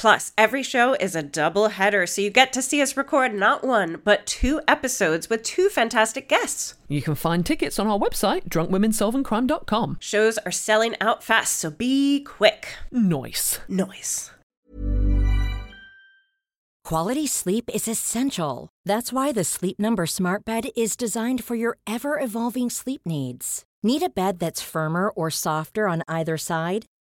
Plus, every show is a double header, so you get to see us record not one, but two episodes with two fantastic guests. You can find tickets on our website, drunkwomensolvingcrime.com. Shows are selling out fast, so be quick. Nice. Noise. Quality sleep is essential. That's why the Sleep Number Smart Bed is designed for your ever evolving sleep needs. Need a bed that's firmer or softer on either side?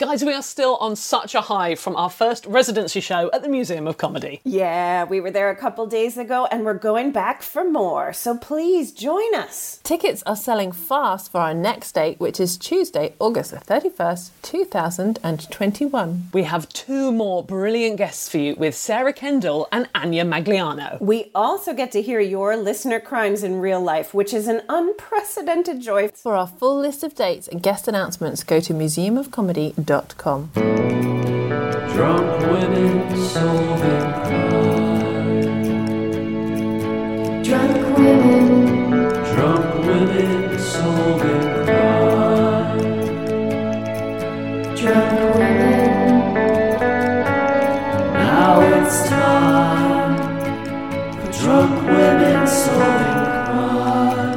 Guys, we are still on such a high from our first residency show at the Museum of Comedy. Yeah, we were there a couple days ago and we're going back for more, so please join us. Tickets are selling fast for our next date, which is Tuesday, August the 31st, 2021. We have two more brilliant guests for you with Sarah Kendall and Ania Magliano. We also get to hear your listener crimes in real life, which is an unprecedented joy. For our full list of dates and guest announcements, go to museumofcomedy.com. Drunk women solving crime. Drunk women, Drunk women solving crime. drunk women, Now it's time for drunk women solving crime.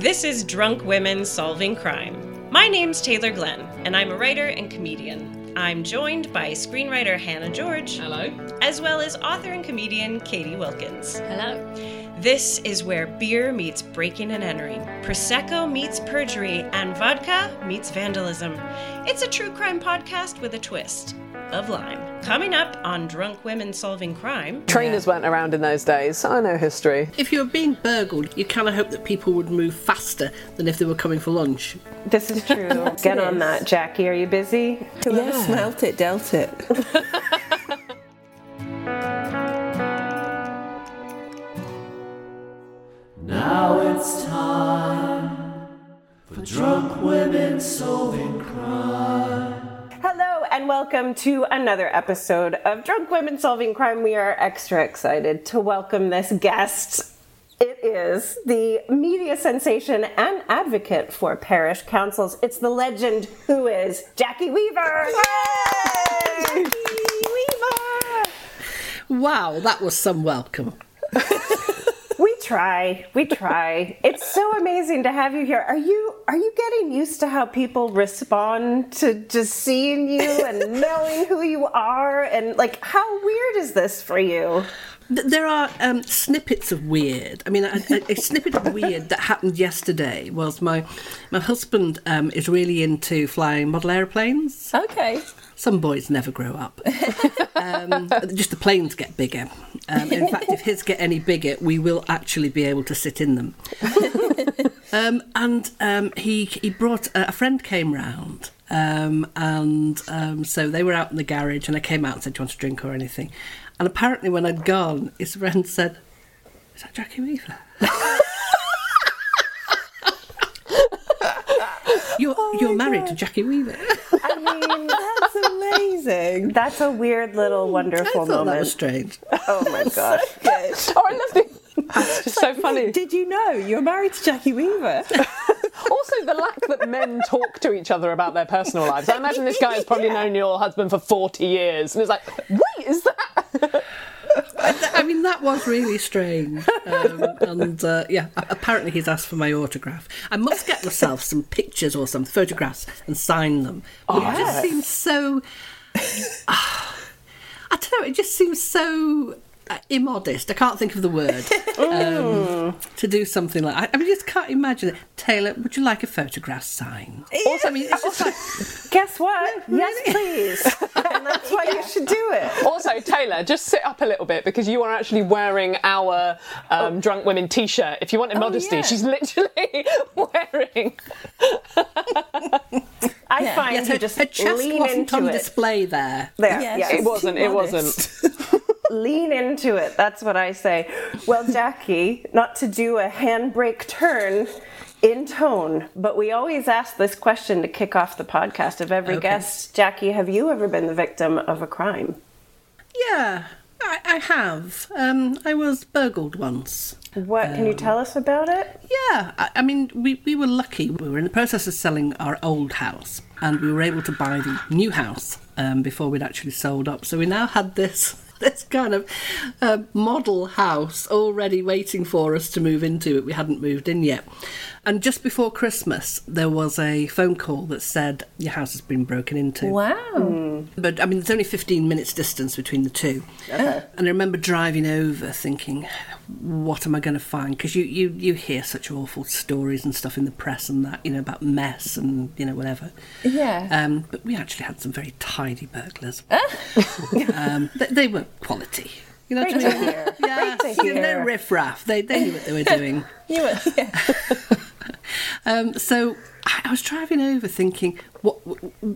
This is Drunk Women Solving Crime. My name's Taylor Glenn, and I'm a writer and comedian. I'm joined by screenwriter Hannah George. Hello. As well as author and comedian Katie Wilkins. Hello. This is where beer meets breaking and entering, Prosecco meets perjury, and vodka meets vandalism. It's a true crime podcast with a twist of lime. Coming up on Drunk Women Solving Crime. Trainers weren't around in those days. I know history. If you were being burgled, you kind of hope that people would move faster than if they were coming for lunch. This is true. Get on that, Jackie. Are you busy? Whoever smelt it dealt it. Now it's time for drunk women solving crime. Hello, and welcome to another episode of Drunk Women Solving Crime. We are extra excited to welcome this guest. It is the media sensation and advocate for parish councils. It's the legend who is Jackie Weaver. Yay! Jackie Weaver. Wow, that was some welcome. We try. We try. It's so amazing to have you here. Are you are you getting used to how people respond to just seeing you and knowing who you are and like how weird is this for you? Th- There are um, snippets of weird. I mean, a, a, a snippet of weird that happened yesterday was my my husband um, is really into flying model aeroplanes. Okay. Some boys never grow up. um, just the planes get bigger. Um, in fact, if his get any bigger, we will actually be able to sit in them. um, and um, he he brought a, a friend came round, um, and um, so they were out in the garage, and I came out and said, "Do you want a drink or anything?" And apparently, when I'd gone, his friend said, Is that Jackie Weaver? you're you're married to Jackie Weaver. I mean, That's amazing. that's a weird little mm, I wonderful thought that moment. was strange. oh my god. Good. Oh, I love the. It's just so funny. Did you know you're married to Jackie Weaver? Also, the lack that men talk to each other about their personal lives. I imagine this guy has probably known your husband for 40 years. And it's like, wait, is that? I mean, that was really strange. Um, and uh, yeah, apparently he's asked for my autograph. I must get myself some pictures or some photographs and sign them. But it just seems so. Ah, I don't know. It just seems so. Uh, immodest. I can't think of the word um, to do something like. I, I mean, just can't imagine it. Taylor, would you like a photograph signed? Also, I mean, it's just like Guess what? Yes, please. and that's why you should do it. Also, Taylor, just sit up a little bit because you are actually wearing our um, Drunk Women t shirt. If you wanted modesty, yeah. she's literally wearing. I find yes, you her, just her chest lean wasn't into on it. display there. There, Yes. yes. It wasn't, it wasn't. Lean into it. That's what I say. Well, Jackie, not to do a handbrake turn in tone, but we always ask this question to kick off the podcast of every Okay. guest. Jackie, have you ever been the victim of a crime? Yeah, I, I have. Um, I was burgled once. What can you tell us about it? Yeah, I, I mean, we, we were lucky. We were in the process of selling our old house, and we were able to buy the new house um, before we'd actually sold up. So we now had this this kind of uh, model house already waiting for us to move into it. We hadn't moved in yet. And just before Christmas, there was a phone call that said your house has been broken into. Wow. But I mean, there's only 15 minutes distance between the two. And I remember driving over thinking, what am I going to find? Because you, you, you hear such awful stories and stuff in the press and that, you know, about mess and, you know, whatever. Yeah. Um, but we actually had some very tidy burglars. um, they, they were quality. You know Great what I to mean? hear. Yeah, Great to you know, hear. no riffraff. They, they knew what they were doing. You were, yeah. Um, so I I was driving over thinking, what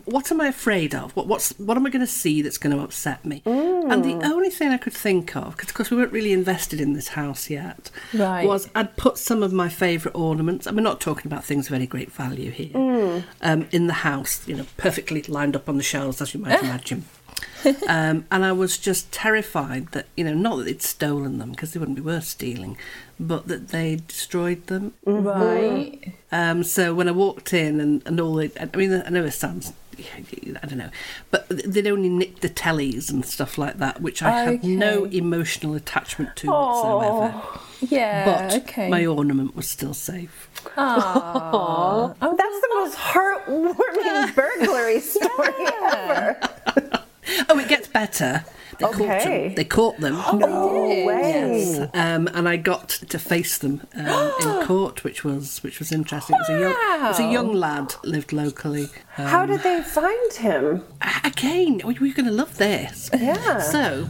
what am I afraid of? What what's what am I going to see that's going to upset me? And the only thing I could think of, because of course we weren't really invested in this house yet, Right. was I'd put some of my favourite ornaments. And we're not talking about things of any great value here. Um, in the house, you know, perfectly lined up on the shelves, as you might imagine. um, and I was just terrified that you know, not that they'd stolen them because they wouldn't be worth stealing, but that they destroyed them. Right. Um, so when I walked in and, and all the, I mean, I know it sounds, I don't know, but they'd only nicked the tellies and stuff like that, which I had no emotional attachment to whatsoever. Yeah. But okay. my ornament was still safe. Aw. Oh, That's the most heartwarming burglary story ever. Oh, it gets better. They caught Okay. them. They caught them. No way. Yes. Um, and I got to face them um, in court, which was which was interesting. It was a young, it was a young lad lived locally. Um, How did they find him? again, we- we're going to love this. Yeah. So,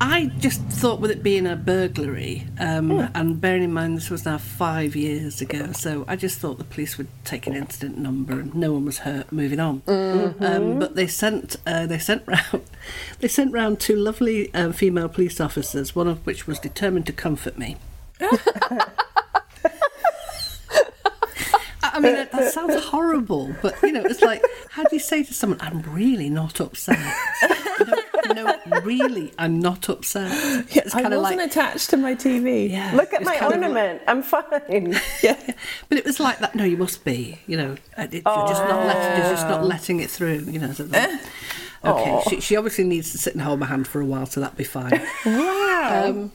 I just thought with it being a burglary, um, and bearing in mind this was now five years ago, so I just thought the police would take an incident number and no one was hurt. Moving on. Um, but they sent uh, they sent round they sent round two lovely um, female police officers, one of which was determined to comfort me. I I mean, that, that sounds horrible, but you know, it's like, how do you say to someone, "I'm really not upset"? No, really, I'm not upset. It's I wasn't like, attached to my TV. yeah, Look at my of like- ornament. I'm fine. Yeah. but it was like that. No, you must be. You know, uh, it, you're just not letting, you're just not letting it through. You know. Okay, she, she obviously needs to sit and hold my hand for a while, so that'd be fine. Wow. Um,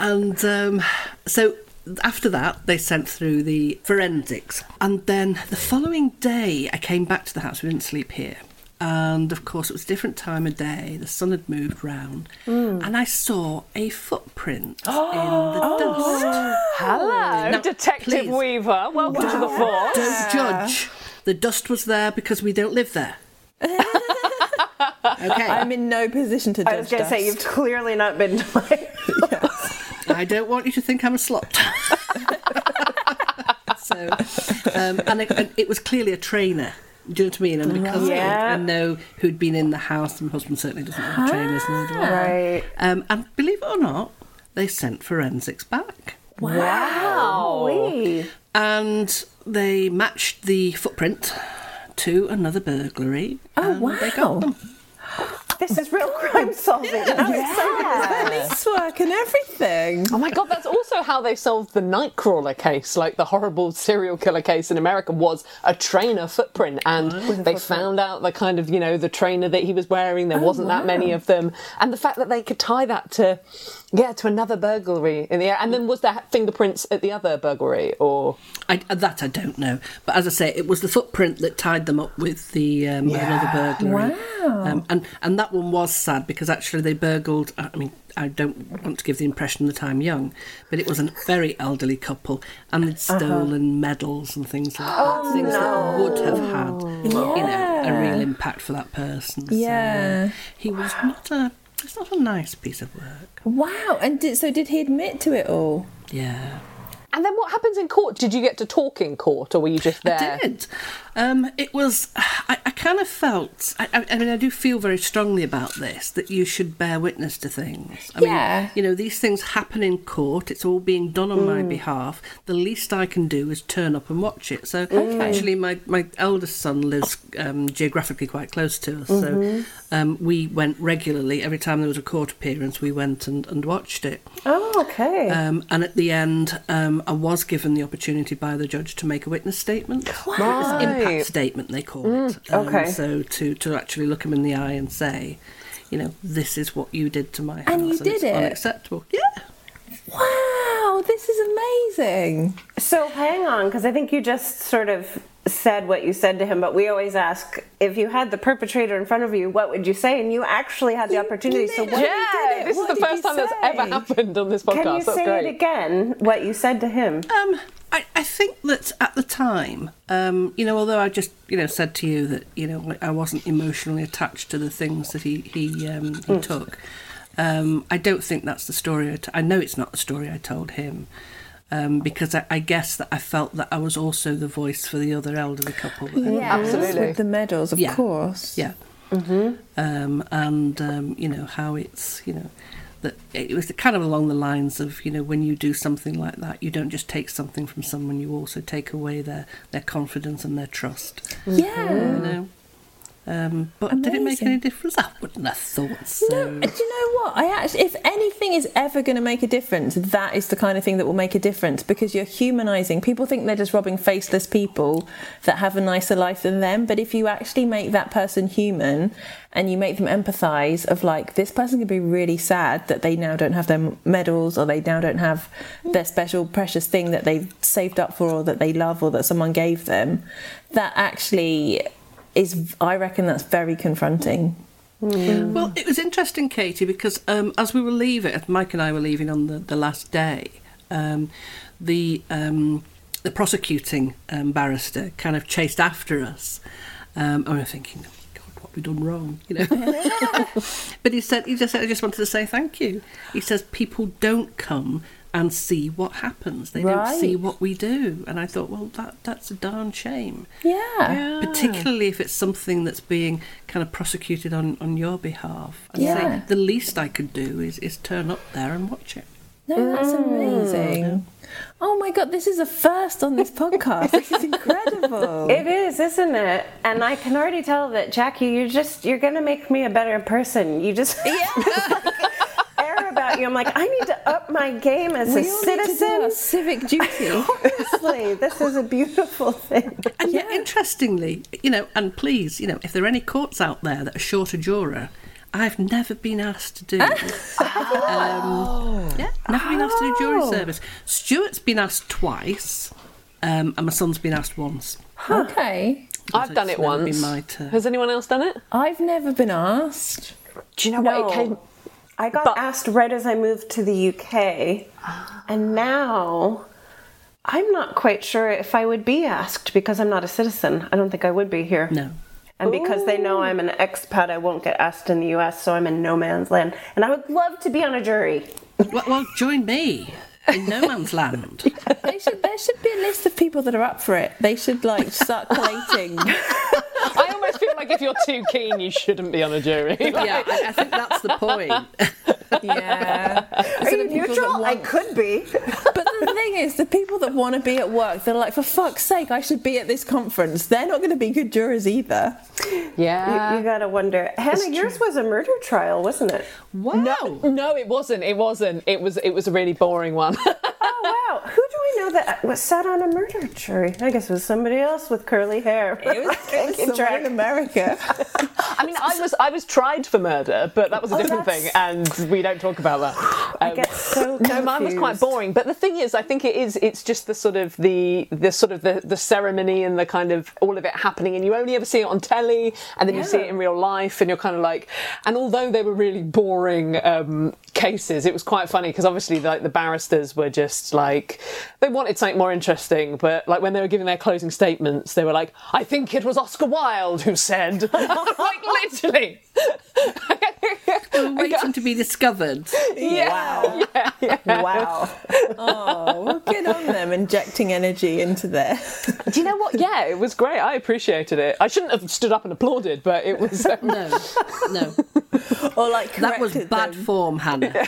and um, so after that, they sent through the forensics. And then the following day, I came back to the house. We didn't sleep here. And of course, it was a different time of day. The sun had moved round. And I saw a footprint in the dust. Hello, Now, Detective please. Weaver. Welcome to the force. Don't judge. The dust was there because we don't live there. okay. I'm in no position to judge I was going to say, you've clearly not been to my. I don't want you to think I'm a slut. so, um, and it, and it was clearly a trainer. Do you know what I mean? And because I- Yeah. I know who'd been in the house, my husband certainly doesn't have trainers, neither do I. Right. Um, and believe it or not, they sent forensics back. Wow. And they matched the footprint to another burglary. Oh, and They got wow. Them. This is real crime solving. Police work and everything. Oh my god, that's also how they solved the Nightcrawler case. Like the horrible serial killer case in America was a trainer footprint, and mm. they found out the kind of you know the trainer that he was wearing. There oh, wasn't that many of them, and the fact that they could tie that to yeah to another burglary in the air. And then was there fingerprints at the other burglary or I, that I don't know, but as I say, it was the footprint that tied them up with the um, another burglary. Wow. Um, and and that one was sad because actually they burgled. I mean, I don't want to give the impression that I'm young, but it was a very elderly couple, and they'd stolen medals and things like that. things that would have had, you know, a real impact for that person. So, Yeah. he was not a. It's not a nice piece of work. Wow. And did, so did he admit to it all? Yeah. And then what happens in court? Did you get to talk in court, or were you just there? I did. Um, it was. I, I kind of felt. I, I mean, I do feel very strongly about this that you should bear witness to things. I Yeah. mean, you know, these things happen in court. It's all being done on my behalf. The least I can do is turn up and watch it. So actually, my my eldest son lives um, geographically quite close to us, so um, we went regularly. Every time there was a court appearance, we went and, and watched it. Oh, okay. Um, and at the end, um, I was given the opportunity by the judge to make a witness statement. Right. Impact statement, they call it. Um, okay. So to, to actually look him in the eye and say, you know, this is what you did to my house. And you did it's it? unacceptable. Yeah. Wow, this is amazing. So hang on, because I think you just sort of said what you said to him, but we always ask if you had the perpetrator in front of you, what would you say? And you actually had the opportunity. So what? Yeah, did it. this What is the first you time that's ever happened on this podcast. Can you that's say great. it again? What you said to him? Um, I, I think that at the time, um, you know, although I just, you know, said to you that, you know, I wasn't emotionally attached to the things that he he, um, he took, um, I don't think that's the story. I, t- I know it's not the story I told him. Um, because I, I guess that I felt that I was also the voice for the other elderly couple. that had Absolutely. With the medals, of Yeah. course. Yeah. Um, and um, you know how it's you know that it was kind of along the lines of you know when you do something like that, you don't just take something from someone, you also take away their their confidence and their trust. Yeah. You know. Um, but did it make any difference? I wouldn't have thought so. No, do you know what? I actually, if anything is ever going to make a difference, that is the kind of thing that will make a difference because you're humanising. People think they're just robbing faceless people that have a nicer life than them, but if you actually make that person human and you make them empathise, of like this person could be really sad that they now don't have their medals or they now don't have their special precious thing that they've saved up for or that they love or that someone gave them. That actually is, I reckon, that's very confronting. Well, it was interesting, Katie, because um, as we were leaving, Mike and I were leaving on the, the last day, um, the um, the prosecuting um, barrister kind of chased after us. Um, and we were thinking, God, what have we done wrong? You know. but he said, he just said, I just wanted to say thank you. He says people don't come and see what happens. They don't see what we do. And I thought, well, that that's a darn shame Yeah. particularly if it's something that's being kind of prosecuted on, on your behalf. And Yeah. say, the least I could do is, is turn up there and watch it. No, that's mm. amazing. Oh my god, this is a first on this podcast. this is incredible. It is, isn't it? And I can already tell that Jackie, you're just you're gonna make me a better person. You just air about you. I'm like, I need to up my game as we a all need to do citizen. our civic duty. Honestly, this is a beautiful thing. And yet, interestingly, you know, and please, you know, if there are any courts out there that are short a juror, I've never been asked to do. um, yeah, never been asked to do jury service. Stuart's been asked twice, um, and my son's been asked once. okay. I've done it once. my turn. Has anyone else done it? I've never been asked. Do you know No. what it came? I got But- asked right as I moved to the UK, and now I'm not quite sure if I would be asked because I'm not a citizen. I don't think I would be here. No. And because they know I'm an expat, I won't get asked in the US, so I'm in no man's land. And I would love to be on a jury. Well, well join me in no man's land. They should, there should be a list of people that are up for it. They should like start collating. I almost feel like if you're too keen, you shouldn't be on a jury. yeah, I, I think that's the point. Yeah. Are you neutral? I could be. But the thing is, the people that want to be at work, they're like, for fuck's sake, I should be at this conference. They're not going to be good jurors either. Yeah. You, you gotta wonder. Hannah, yours was a murder trial, wasn't it? Wow. no, no, it wasn't. It wasn't. It was. It was a really boring one. Oh wow! Who do we know that was sat on a murder jury? I guess it was somebody else with curly hair. It was, it was Keep track. in America. I mean, I was I was tried for murder, but that was a Oh, different thing, and we don't talk about that. I Um, get so No, mine was quite boring. But the thing is, I think it is. It's just the sort of the the sort of the, the ceremony and the kind of all of it happening, and you only ever see it on telly, and then you see it in real life, and you're kind of like. And although they were really boring um, cases, it was quite funny because obviously like the barristers were just like they wanted something more interesting, but like when they were giving their closing statements, they were like, "I think it was Oscar Wilde who said," like literally. Waiting to be discovered. Yeah. Wow. Oh, well, good on them injecting energy into there. Do you know what? Yeah, it was great. I appreciated it. I shouldn't have stood up and applauded, but it was. Um, No, no. Or like That was bad them. form, Hannah.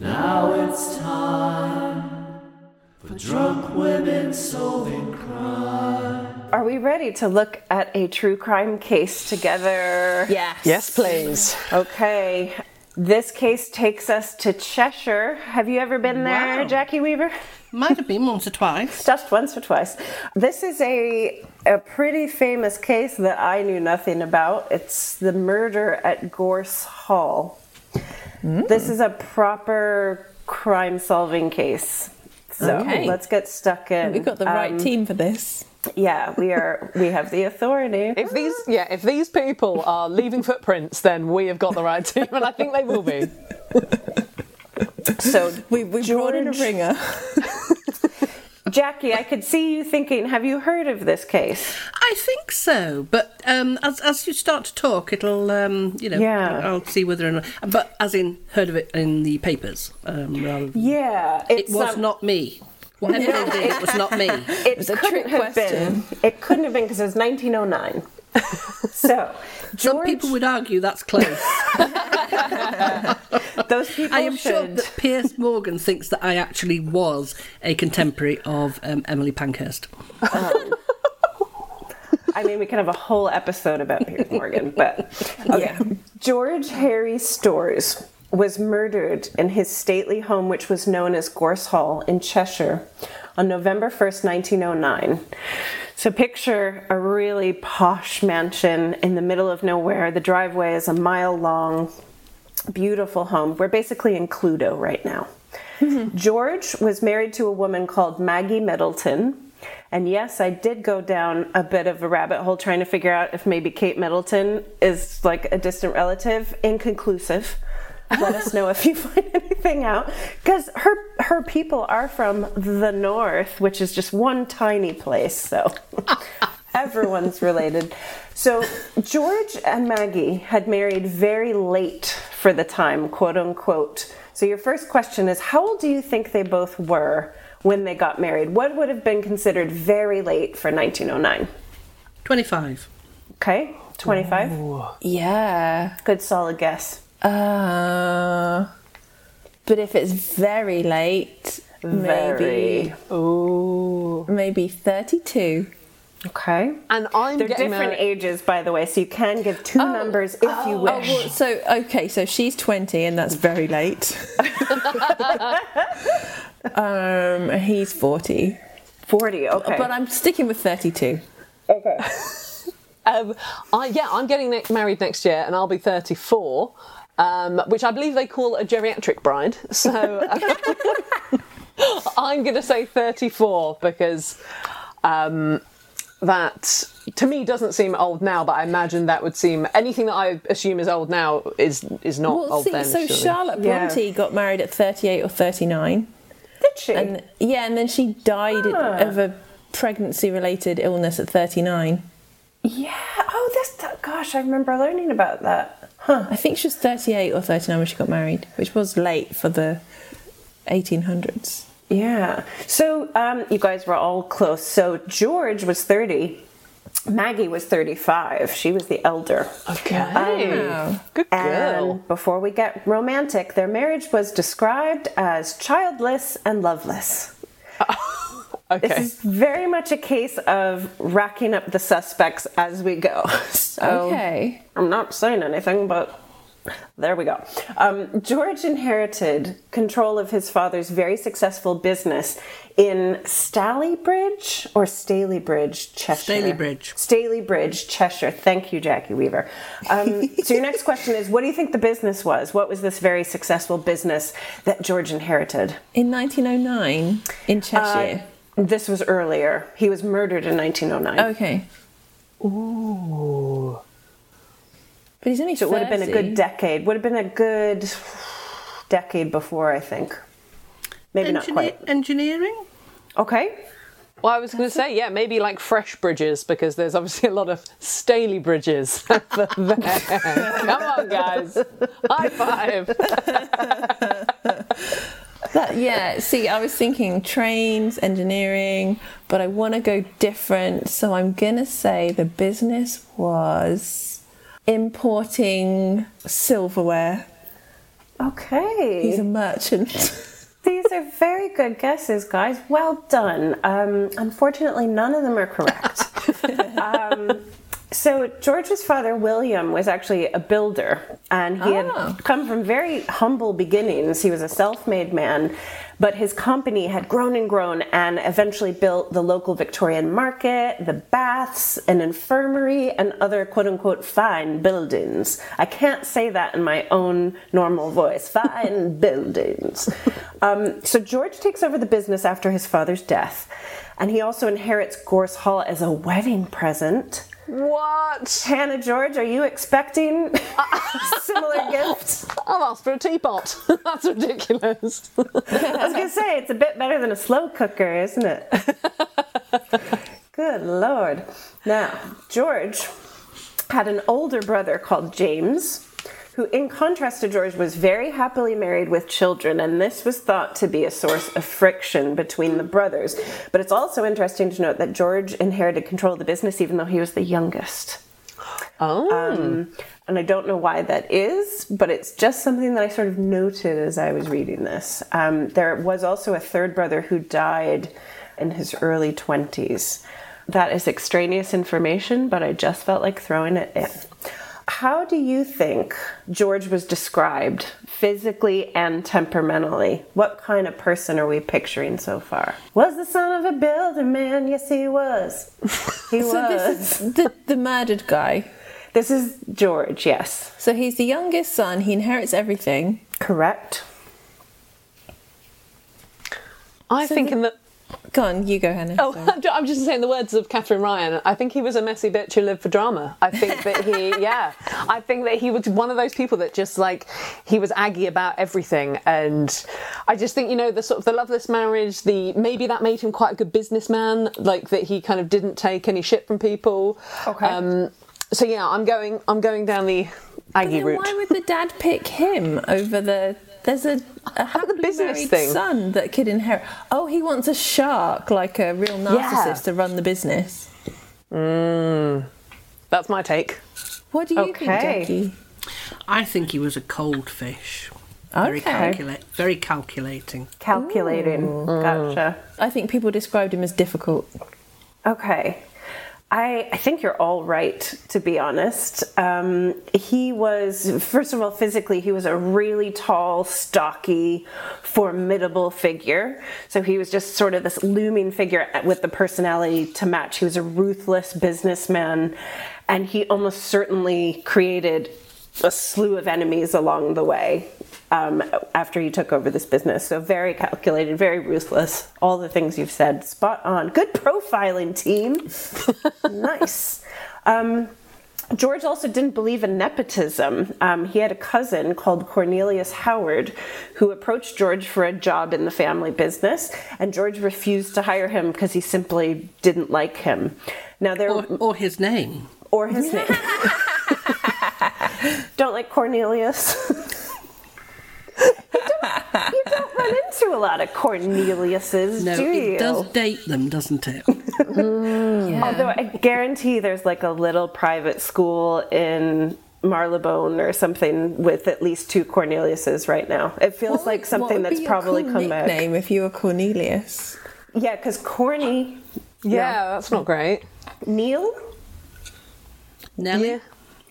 Now it's time for drunk women solving crime. Are we ready to look at a true crime case together? Yes. yes, please. Okay. This case takes us to Cheshire. Have you ever been there, Wow. Jackie Weaver? Might have been once or twice. Just once or twice. This is a a pretty famous case that I knew nothing about. It's the murder at Gorse Hall. This is a proper crime solving case. So Okay. let's get stuck in. We've got the right Um, team for this. Yeah, we are. We have the authority. If these, yeah, if these people are leaving footprints, then we have got the right team, and I think they will be. So We, we brought in a ringer. Jackie, I could see you thinking, have you heard of this case? I think so, but um, as as you start to talk, it'll um, you know, Yeah. I'll see whether or not. But as in, heard of it in the papers, um, rather. Than, Yeah, it was um, not me. Whatever they did, it was not me. It was a couldn't trick have question. been. It couldn't have been because it was 1909. so, Some people would argue that's close. those people I am sure should. that Piers Morgan thinks that I actually was a contemporary of um, Emily Pankhurst. I mean, we could have a whole episode about Piers Morgan, but okay. George Harry Storrs was murdered in his stately home, which was known as Gorse Hall in Cheshire, on November 1st, 1909. So picture a really posh mansion in the middle of nowhere. The driveway is a mile long, beautiful home. We're basically in Cluedo right now. Mm-hmm. George was married to a woman called Maggie Middleton. And yes, I did go down a bit of a rabbit hole trying to figure out if maybe Kate Middleton is like a distant relative. Inconclusive. Let us know if you find anything out. Because her her people are from the north, which is just one tiny place, so everyone's related. So George and Maggie had married very late for the time, quote unquote. So your first question is how old do you think they both were when they got married? What would have been considered very late for 1909? 25. Okay, 25. Yeah. Good solid guess. Uh, but if it's very late, maybe Ooh. maybe 32. Okay. And I'm They're getting different married. ages, by the way, so you can give two numbers if you Oh, wish. well, so okay, so she's 20 and that's very late. um, he's 40. 40, okay. But I'm sticking with 32. okay. Um, I, yeah, I'm getting ne- married next year, and I'll be 34, um, which I believe they call a geriatric bride. So I'm going to say 34 because um, that to me doesn't seem old now, but I imagine that would seem anything that I assume is old now is is not Well, old see, then. so surely. Charlotte Yeah. Bronte got married at 38 or 39. Did she? And yeah, and then she died Ah. of a pregnancy related illness at 39. yeah. Oh, this. Gosh, I remember learning about that. Huh. I think she was 38 or 39 when she got married, which was late for the 1800s. Yeah. So um, you guys were all close. So George was 30 Maggie was 35. She was the elder. Okay. Good girl. And before we get romantic, their marriage was described as childless and loveless. okay. This is very much a case of racking up the suspects as we go. So Okay. I'm not saying anything, but there we go. Um, George inherited control of his father's very successful business in Stalybridge or Stalybridge, Cheshire. Stalybridge. Stalybridge, Cheshire. Thank you, Jackie Weaver. Um, so your next question is, what do you think the business was? What was this very successful business that George inherited? In 1909 in Cheshire. This was earlier. He was murdered in 1909. okay. Ooh. But he's only So it would have been a good decade. Would have been a good decade before, I think. Maybe not quite. Engineering? Okay. Well, I was going to say, yeah, maybe like fresh bridges because there's obviously a lot of Staley bridges over there. Come on, guys. High five. That, yeah, see, I was thinking trains, engineering, but I want to go different. So I'm going to say the business was importing silverware. Okay. He's a merchant. These are very good guesses, guys. Well done. Um, unfortunately, none of them are correct. um, so, George's father, William, was actually a builder, and he Ah. had come from very humble beginnings. He was a self made man, but his company had grown and grown and eventually built the local Victorian market, the baths, an infirmary, and other quote unquote fine buildings. I can't say that in my own normal voice. Fine buildings. Um, so George takes over the business after his father's death, and he also inherits Gorse Hall as a wedding present. What? Hannah George, are you expecting a similar gifts? I've asked for a teapot. That's ridiculous. I was gonna say it's a bit better than a slow cooker, isn't it? Good lord. Now, George had an older brother called James, who, in contrast to George, was very happily married with children, and this was thought to be a source of friction between the brothers. But it's also interesting to note that George inherited control of the business even though he was the youngest. Oh. Um, and I don't know why that is, but it's just something that I sort of noted as I was reading this. Um, there was also a third brother who died in his early 20s. That is extraneous information, but I just felt like throwing it in. How do you think George was described physically and temperamentally? What kind of person are we picturing so far? Was the son of a builder man? Yes, he was. He was. this is the, the murdered guy. This is George, yes. So he's the youngest son. He inherits everything. Correct. I think in the. Go on, you go, Hannah. Oh, Sorry. I'm just saying the words of Katherine Ryan. I think he was a messy bitch who lived for drama. I think that he, yeah, I think that he was one of those people that just like he was aggy about everything, and I just think you know the sort of the loveless marriage. The maybe that made him quite a good businessman, like that he kind of didn't take any shit from people. Okay. Um, so yeah, I'm going. I'm going down the aggy route. why would the dad pick him over the? There's a, a happily business married thing. son that could inherit. Oh, he wants a shark, like a real narcissist, to run the business. Mm. That's my take. What do you Okay. think, Jackie? I think he was a cold fish. Very, Okay. calculate, very calculating. Calculating. Gotcha. Mm. I think people described him as difficult. Okay. I, I think you're all right, to be honest. Um, he was, first of all, physically, he was a really tall, stocky, formidable figure. So he was just sort of this looming figure with the personality to match. He was a ruthless businessman, and he almost certainly created a slew of enemies along the way um, after he took over this business. So very calculated, very ruthless. All the things you've said, spot on. Good profiling, team. nice. Um, George also didn't believe in nepotism. Um, he had a cousin called Cornelius Howard who approached George for a job in the family business, and George refused to hire him because he simply didn't like him. Now there Or, or his name. or his name. don't like Cornelius. You, don't, you don't run into a lot of Corneliuses, No, do you? it does date them, doesn't it? Although I guarantee there's like a little private school in Marylebone or something with at least two Corneliuses right now. It feels What like something that's probably cool come back. nickname if you were Cornelius. Yeah, because Corny Yeah, that's not great. Neil, Nelly. Yeah.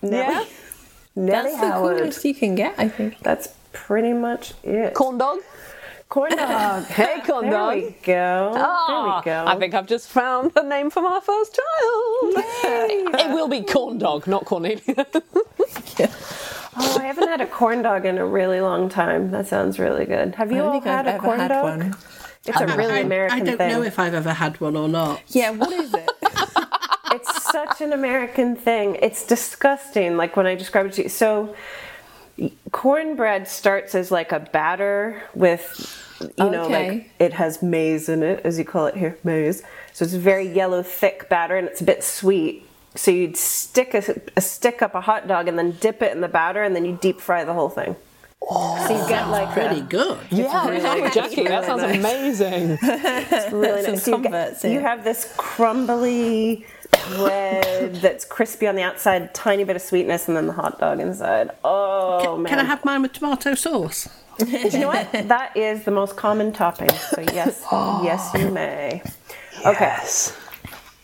Nelly, Yeah. Nelly That's the coolest you can get, I think. That's pretty much it. Corn dog. Corn dog. Hey, corn there dog. we go. Ah, there we go. I think I've just found the name for my first child. It will be corn dog, not Cornelia. Oh, I haven't had a corn dog in a really long time. That sounds really good. Have you I don't all think had I've a ever corn had dog? one. It's a really I, American thing. I don't thing. know if I've ever had one or not. Yeah, what is it? it's such an American thing. It's disgusting. Like when I describe it to you. So, cornbread starts as like a batter with, you know, Okay. like it has maize in it, as you call it here, maize. So it's a very yellow, thick batter, and it's a bit sweet. So you'd stick a, a stick up a hot dog and then dip it in the batter, and then you deep fry the whole thing. so you get like oh, Pretty a, good. yeah, really- Jackie, that sounds really amazing. It's really nice. So you, get- you have this crumbly bread that's crispy on the outside, tiny bit of sweetness, and then the hot dog inside. Oh man! Can I have mine with tomato sauce? You know what? That is the most common topping. So yes, oh. yes, you may. Okay. Yes.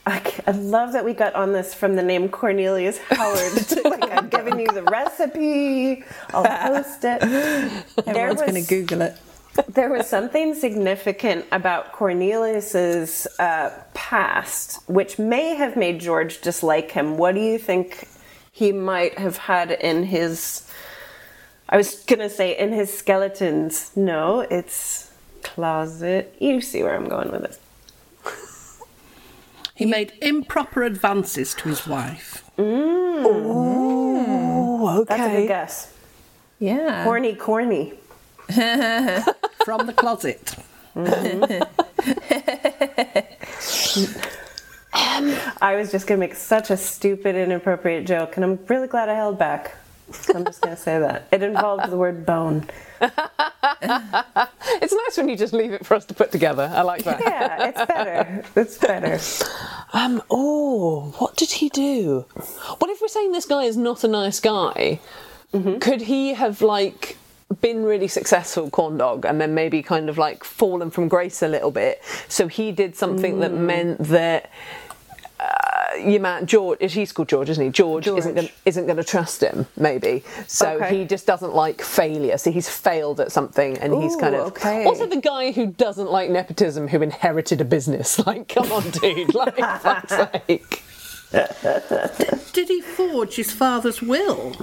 I, c- I love that we got on this from the name Cornelius Howard. like I'm giving you the recipe. I'll post it. Everyone's going to Google it. there was something significant about Cornelius's uh, past, which may have made George dislike him. What do you think he might have had in his? I was gonna say in his skeletons. No, it's closet. You see where I'm going with this. He made improper advances to his wife. Oh, That's a good guess. Yeah. Corny, corny. From the closet. I was just gonna make such a stupid, inappropriate joke, and I'm really glad I held back. I'm just gonna say that it involved the word bone. It's nice when you just leave it for us to put together. I like that. Yeah, it's better. It's better. Um, oh, what did he do? What if we're saying this guy is not a nice guy? Could he have, like, been really successful, corn dog, and then maybe kind of like fallen from grace a little bit? So he did something that meant that. Uh, your man George, he's called George, isn't he? George, isn't gonna, isn't going to trust him, maybe. So Okay. he just doesn't like failure. So he's failed at something, and he's kind of okay. also the guy who doesn't like nepotism, who inherited a business. Like, come on, dude! Like, fuck's sake. Did he forge his father's will?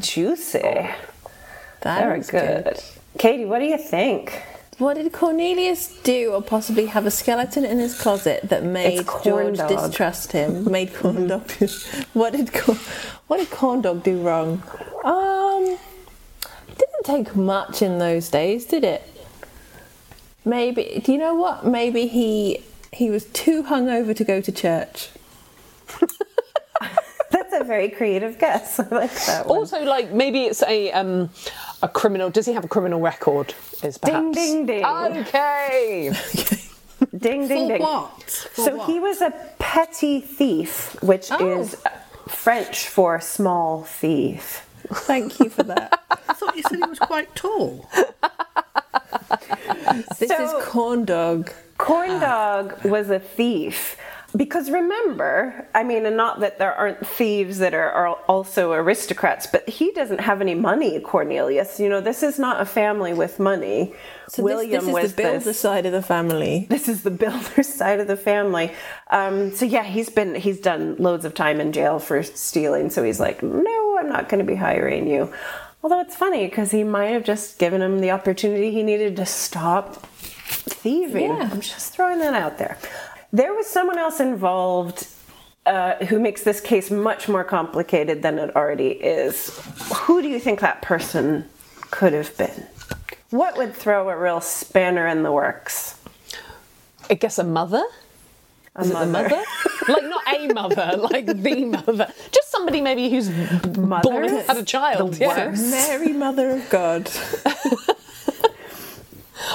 Juicy. That Very was good. Katie, what do you think? What did Cornelius do, or possibly have a skeleton in his closet that made George dog. distrust him? Made corn dog. what did corn, what did corn dog do wrong? Um, didn't take much in those days, did it? Maybe. Do you know what? Maybe he he was too hungover to go to church. That's a very creative guess. I like that one. Also, like maybe it's a um, a criminal. Does he have a criminal record? Is perhaps ding, ding. ding. Okay. ding, ding, For ding. what? For So what? he was a petty thief, which Oh. is French for small thief. Thank you for that. I thought you said he was quite tall. this So- is corn dog. Corn dog was a thief. Because remember, I mean, and not that there aren't thieves that are, are also aristocrats, but he doesn't have any money, Cornelius. You know, this is not a family with money. So William this, this was is the builder this- side of the family. this is the builder side of the family. Um, so yeah, he's been he's done loads of time in jail for stealing. So he's like, no, I'm not going to be hiring you. Although it's funny because he might have just given him the opportunity he needed to stop thieving. Yeah. I'm just throwing that out there. There was someone else involved uh, who makes this case much more complicated than it already is. Who do you think that person could have been? What would throw a real spanner in the works? I guess a mother. A Is it the mother? like not a mother, like the mother. Just somebody maybe who's born and had a child. The yeah. worst. Mary, Mother of God.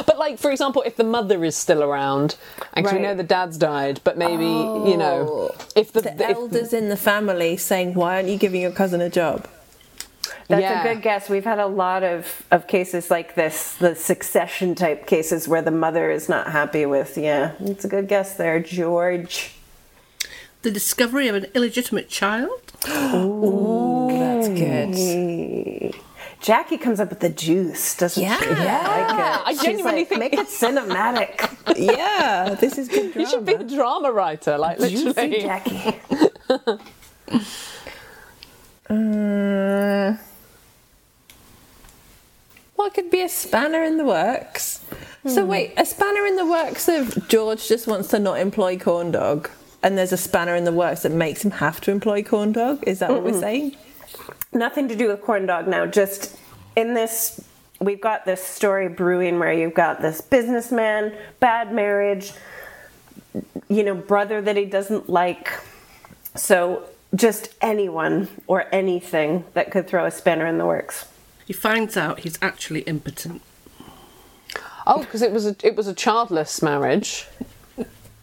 But like, for example, if the mother is still around, and 'cause we know the dad's died, but maybe you know, oh. if the, The if- elders in the family saying, "Why aren't you giving your cousin a job?" That's Yeah. a good guess. We've had a lot of, of cases like this, the succession type cases where the mother is not happy with. Yeah, it's a good guess there, George. The discovery of an illegitimate child? Ooh, That's good. Jackie comes up with the juice, doesn't Yeah. she? Yeah, I She's genuinely like, think- make it cinematic. yeah, this is good drama. you should be a drama writer, like Juicy literally. Jackie. Uh, well, it could be a spanner in the works. So wait, a spanner in the works of George just wants to not employ corn dog, and there's a spanner in the works that makes him have to employ corn dog. Is that what we're saying? Nothing to do with corn dog now. Just in this, we've got this story brewing where you've got this businessman, bad marriage, you know, brother that he doesn't like. So just anyone or anything that could throw a spanner in the works. He finds out he's actually impotent. Oh, because it was a it was a childless marriage.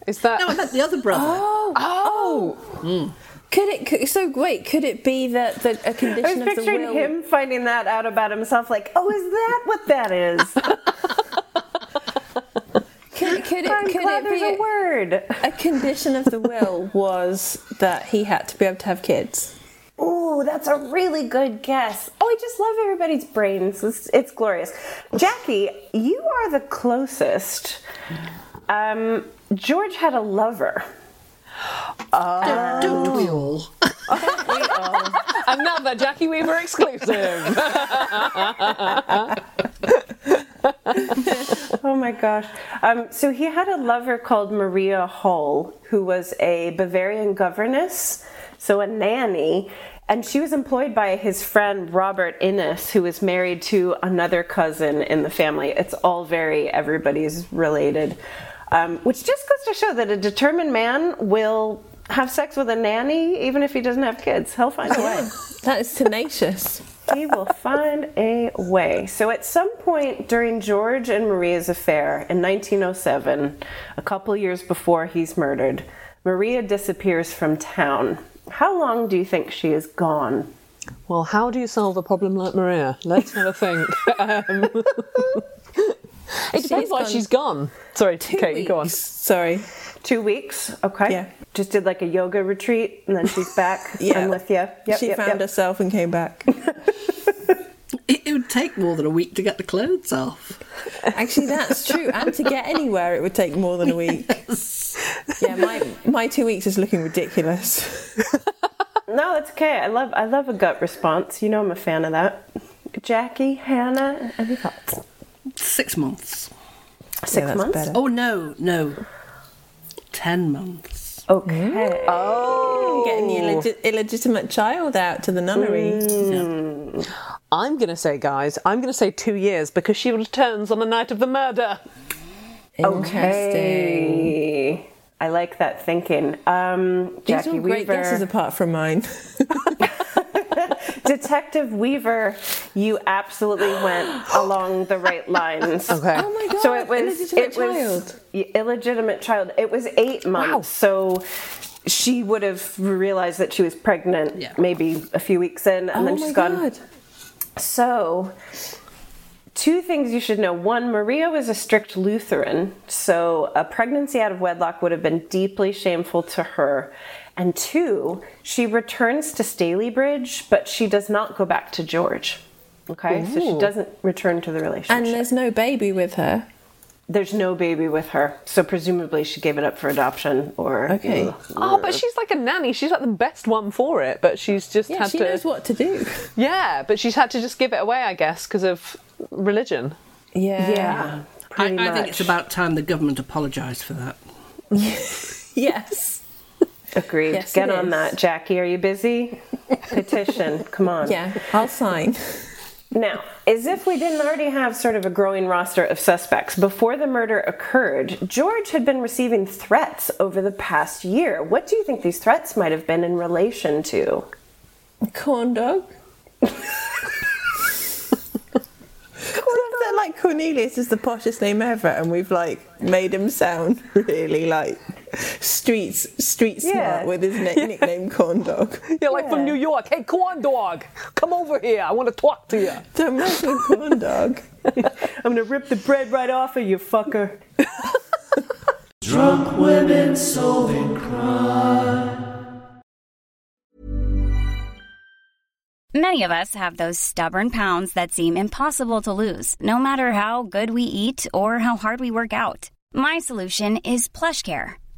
Is that? No, I meant the other brother. Oh, oh. oh. Hmm. Could it? Could, so wait, could it be that the, a I was condition of the picturing will? him finding that out about himself, like, oh, is that what that is? Could, could it? I'm could glad it there's be a word. a condition of the will was that he had to be able to have kids? Oh, that's a really good guess. Oh, I just love everybody's brains. It's, it's glorious. Jackie, you are the closest. Um, George had a lover. Don't, don't we all? And now the Jackie Weaver exclusive. Oh my gosh. Um, so he had a lover called Maria Hall, who was a Bavarian governess, so a nanny. And she was employed by his friend Robert Innes, who was married to another cousin in the family. It's all very, everybody's related. Um, which just goes to show that a determined man will have sex with a nanny even if he doesn't have kids. He'll find a way. That is tenacious. he will find a way. So, at some point during George and Maria's affair in 1907, a couple years before he's murdered, Maria disappears from town. How long do you think she is gone? well, how do you solve a problem like Maria? Let's have a think. Um, it depends She's why gone she's gone. Sorry, Katie, go on. Sorry. Two weeks. Okay. Yeah. Just did like a yoga retreat and then she's back. Yeah. I'm with you. Yep, she yep, found yep. herself and came back. It, it would take more than a week to get the clothes off. Actually, that's true. And to get anywhere, it would take more than a week. Yeah, my my two weeks is looking ridiculous. No, that's okay. I love I love a gut response. You know I'm a fan of that. Jackie, Hannah, any thoughts? Six months. Six Yeah, months. better. Oh, no, no. Ten months. Okay. Oh getting the illegit- illegitimate child out to the nunnery. I'm going to say, guys, I'm going to say two years because she returns on the night of the murder. Okay. I like that thinking. Um, These Jackie are all great guesses apart from mine. Detective Weaver, you absolutely went along the right lines. Okay. Oh my god! So it was illegitimate it was child. y- illegitimate child. It was eight months. So she would have realized that she was pregnant Yeah. maybe a few weeks in, and Oh then my she's gone. god! So, two things you should know. One, Maria was a strict Lutheran, so a pregnancy out of wedlock would have been deeply shameful to her. And two, she returns to Stalybridge, but she does not go back to George. Okay, so she doesn't return to the relationship. And there's no baby with her. There's no baby with her, so presumably she gave it up for adoption or. Okay. Oh, but she's like a nanny. She's like the best one for it, but she's just Yeah, had she to. knows what to do. Yeah, but she's had to just give it away, I guess, because of religion. Yeah. Yeah, I, I think it's about time the government apologised for that. Yes. Agreed. Yes, Get on is. that, Jackie. Are you busy? Petition. Come on. Yeah. I'll sign. Now, as if we didn't already have sort of a growing roster of suspects, before the murder occurred, George had been receiving threats over the past year. What do you think these threats might have been in relation to? Corn dog. Corn dog, like Cornelius is the poshest name ever, and we've like made him sound really like streets street smart Yeah. with his nick- nickname Corn Dog. You're like from New York. Hey, corn dog, come over here. I want to talk to you. Don't mess with Corn Dog. I'm gonna rip the bread right off of you, fucker. Drunk women solving crime. Many of us have those stubborn pounds that seem impossible to lose, no matter how good we eat or how hard we work out. My solution is PlushCare.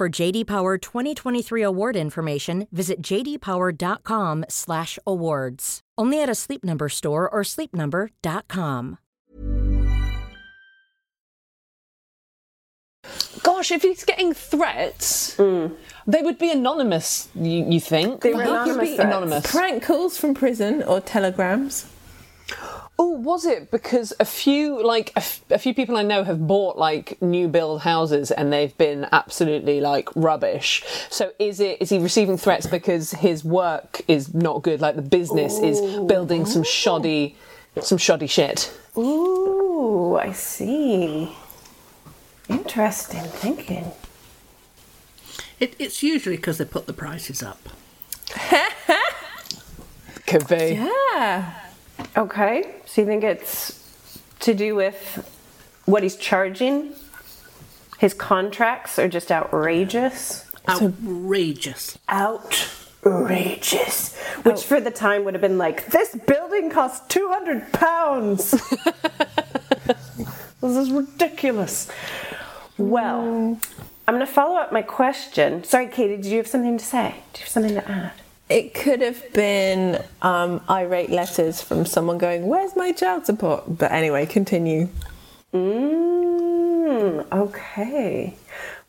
For JD Power 2023 award information, visit jdpower.com/awards. Only at a Sleep Number store or sleepnumber.com. Gosh, if he's getting threats, hmm. they would be anonymous. You, you think? They were anonymous be anonymous. Prank calls from prison or telegrams. Oh, was it because a few like a, f- a few people I know have bought like new build houses and they've been absolutely like rubbish. So is it is he receiving threats because his work is not good? Like the business is building some shoddy, some shoddy shit. Ooh, I see. Interesting thinking. It, it's usually because they put the prices up. Could be. Yeah. Okay, so you think it's to do with what he's charging? His contracts are just outrageous. Outrageous. Outrageous. Which for the time would have been like, this building costs 200 pounds. this is ridiculous. Well, mm. I'm going to follow up my question. Sorry, Katie, did you have something to say? Do you have something to add? It could have been um, irate letters from someone going, Where's my child support? But anyway, continue. Mm, okay.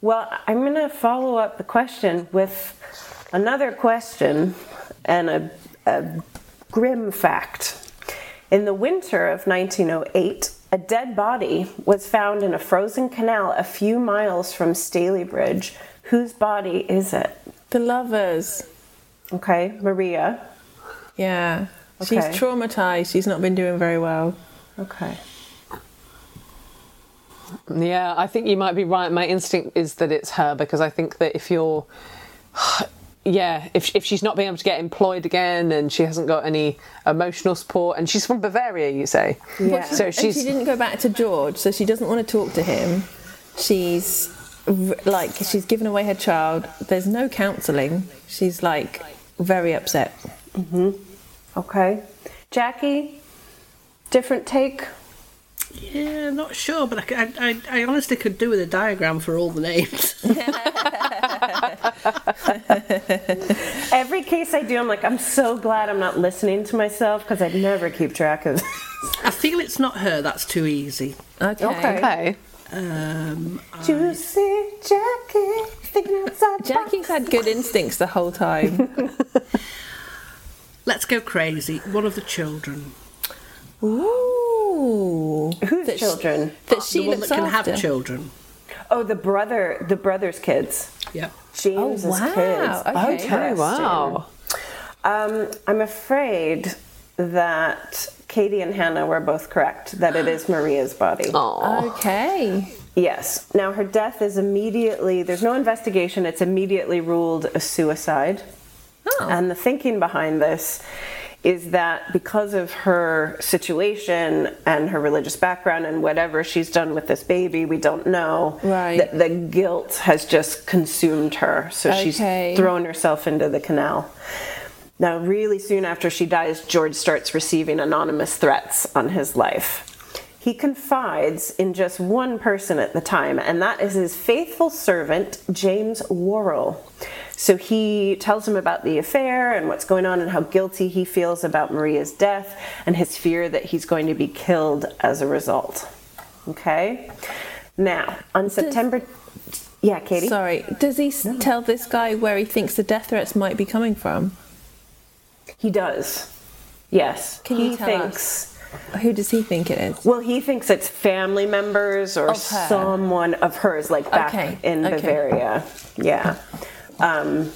Well, I'm going to follow up the question with another question and a, a grim fact. In the winter of 1908, a dead body was found in a frozen canal a few miles from Stalybridge. Whose body is it? The lovers. Okay, Maria. Yeah. She's traumatized. She's not been doing very well. Okay. Yeah, I think you might be right. My instinct is that it's her because I think that if you're, yeah, if if she's not being able to get employed again and she hasn't got any emotional support and she's from Bavaria, you say, Yeah. So and she's she didn't go back to George, so she doesn't want to talk to him. She's like, she's given away her child. There's no counselling. She's like very upset. Okay. Jackie, different take? Yeah, not sure, but I honestly could do with a diagram for all the names. Every case I do, I'm like, I'm so glad I'm not listening to myself because I'd never keep track of. I feel it's not her. That's too easy. Okay. okay. Um, Juicy Jackie, thinking outside Jackie's had good instincts the whole time. let's go crazy. One of the children. Ooh. Whose That sh- children? That she the one that can after. have children. Oh, the brother, the brother's kids. Yeah. James's Oh, wow. kids. Okay. Okay, wow. Um, I'm afraid that Katie and Hannah were both correct that it is Maria's body. Okay. Yes. Now her death is immediately. There's no investigation. It's immediately ruled a suicide. Oh. And the thinking behind this is that because of her situation and her religious background and whatever she's done with this baby, we don't know. Right. That the guilt has just consumed her, so Okay. she's thrown herself into the canal. Now, really soon after she dies, George starts receiving anonymous threats on his life. He confides in just one person at the time, and that is his faithful servant, James Worrell. So he tells him about the affair and what's going on and how guilty he feels about Maria's death and his fear that he's going to be killed as a result. Okay? Now, on September. Yeah, Katie? Sorry, does he s tell this guy where he thinks the death threats might be coming from? He does. Yes. Can he you tell thinks. Who does he think it is? Well, he thinks it's family members or someone of hers, like back Okay, in okay. Bavaria. Yeah. Um,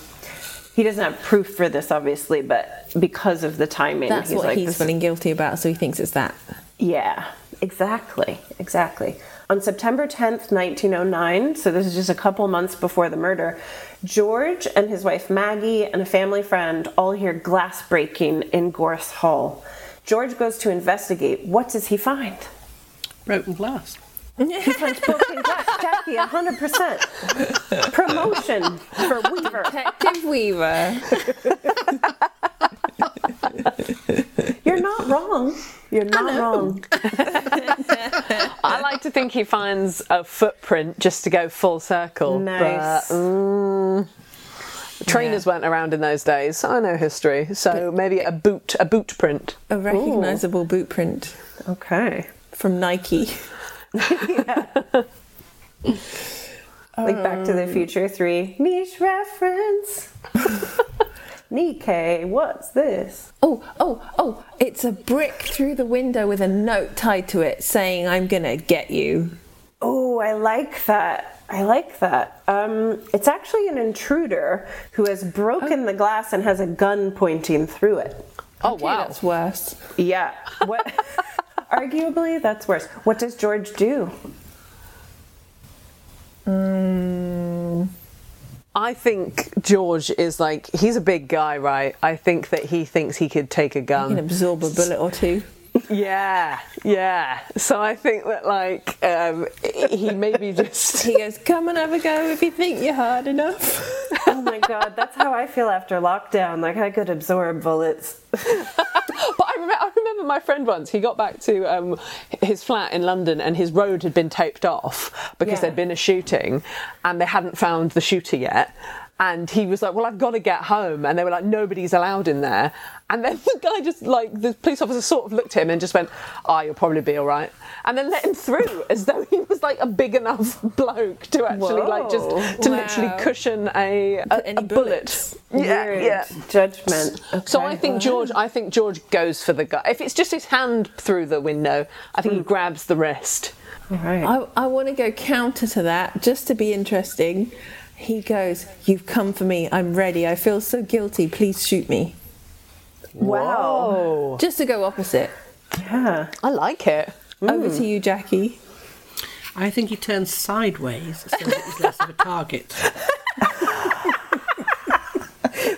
he doesn't have proof for this, obviously, but because of the timing, That's he's what like, he's feeling guilty about, so he thinks it's that. Yeah, exactly, exactly. On September 10th, 1909, so this is just a couple months before the murder, George and his wife Maggie and a family friend all hear glass breaking in Gorse Hall. George goes to investigate. What does he find? Broken glass. He finds broken glass. Jackie, 100%. Promotion for Weaver. Detective Weaver. You're not wrong. You're not wrong. I like to think he finds a footprint just to go full circle. Nice. But, mm, trainers weren't around in those days. I know history, so maybe a boot, a boot print. A recognisable boot print Okay. from Nike. Like Back to the um. Future 3. Niche reference. Nikkei, what's this? Oh, oh, oh, it's a brick through the window with a note tied to it saying, I'm gonna get you. Oh, I like that. I like that. Um, it's actually an intruder who has broken the glass and has a gun pointing through it. Oh Okay, wow! That's worse. Yeah. What? Arguably, that's worse. What does George do? I think George is like he's a big guy, right? I think that he thinks he could take a You can gun. absorb a bullet or two. Yeah, yeah. So I think that like um, he maybe just. He goes, Come and have a go if you think you're hard enough. Oh my god, that's how I feel after lockdown. Like I could absorb bullets. But I remember, I remember my friend once. He got back to um, his flat in London, and his road had been taped off because Yeah. there'd been a shooting, and they hadn't found the shooter yet. And he was like, "Well, I've got to get home," and they were like, "Nobody's allowed in there." And then the guy just like the police officer sort of looked at him and just went, "Ah, you'll probably be all right," and then let him through as though he was like a big enough bloke to actually like just to literally cushion a, a, a bullet. Yeah, Weird yeah. Judgment. So I think George. I think George goes for the guy. If it's just his hand through the window, I think he grabs the wrist. All right. I, I want to go counter to that just to be interesting. He goes, You've come for me. I'm ready. I feel so guilty. Please shoot me. Wow. Just to go opposite. Yeah. I like it. Over to you, Jackie. I think he turns sideways so that he's less of a target.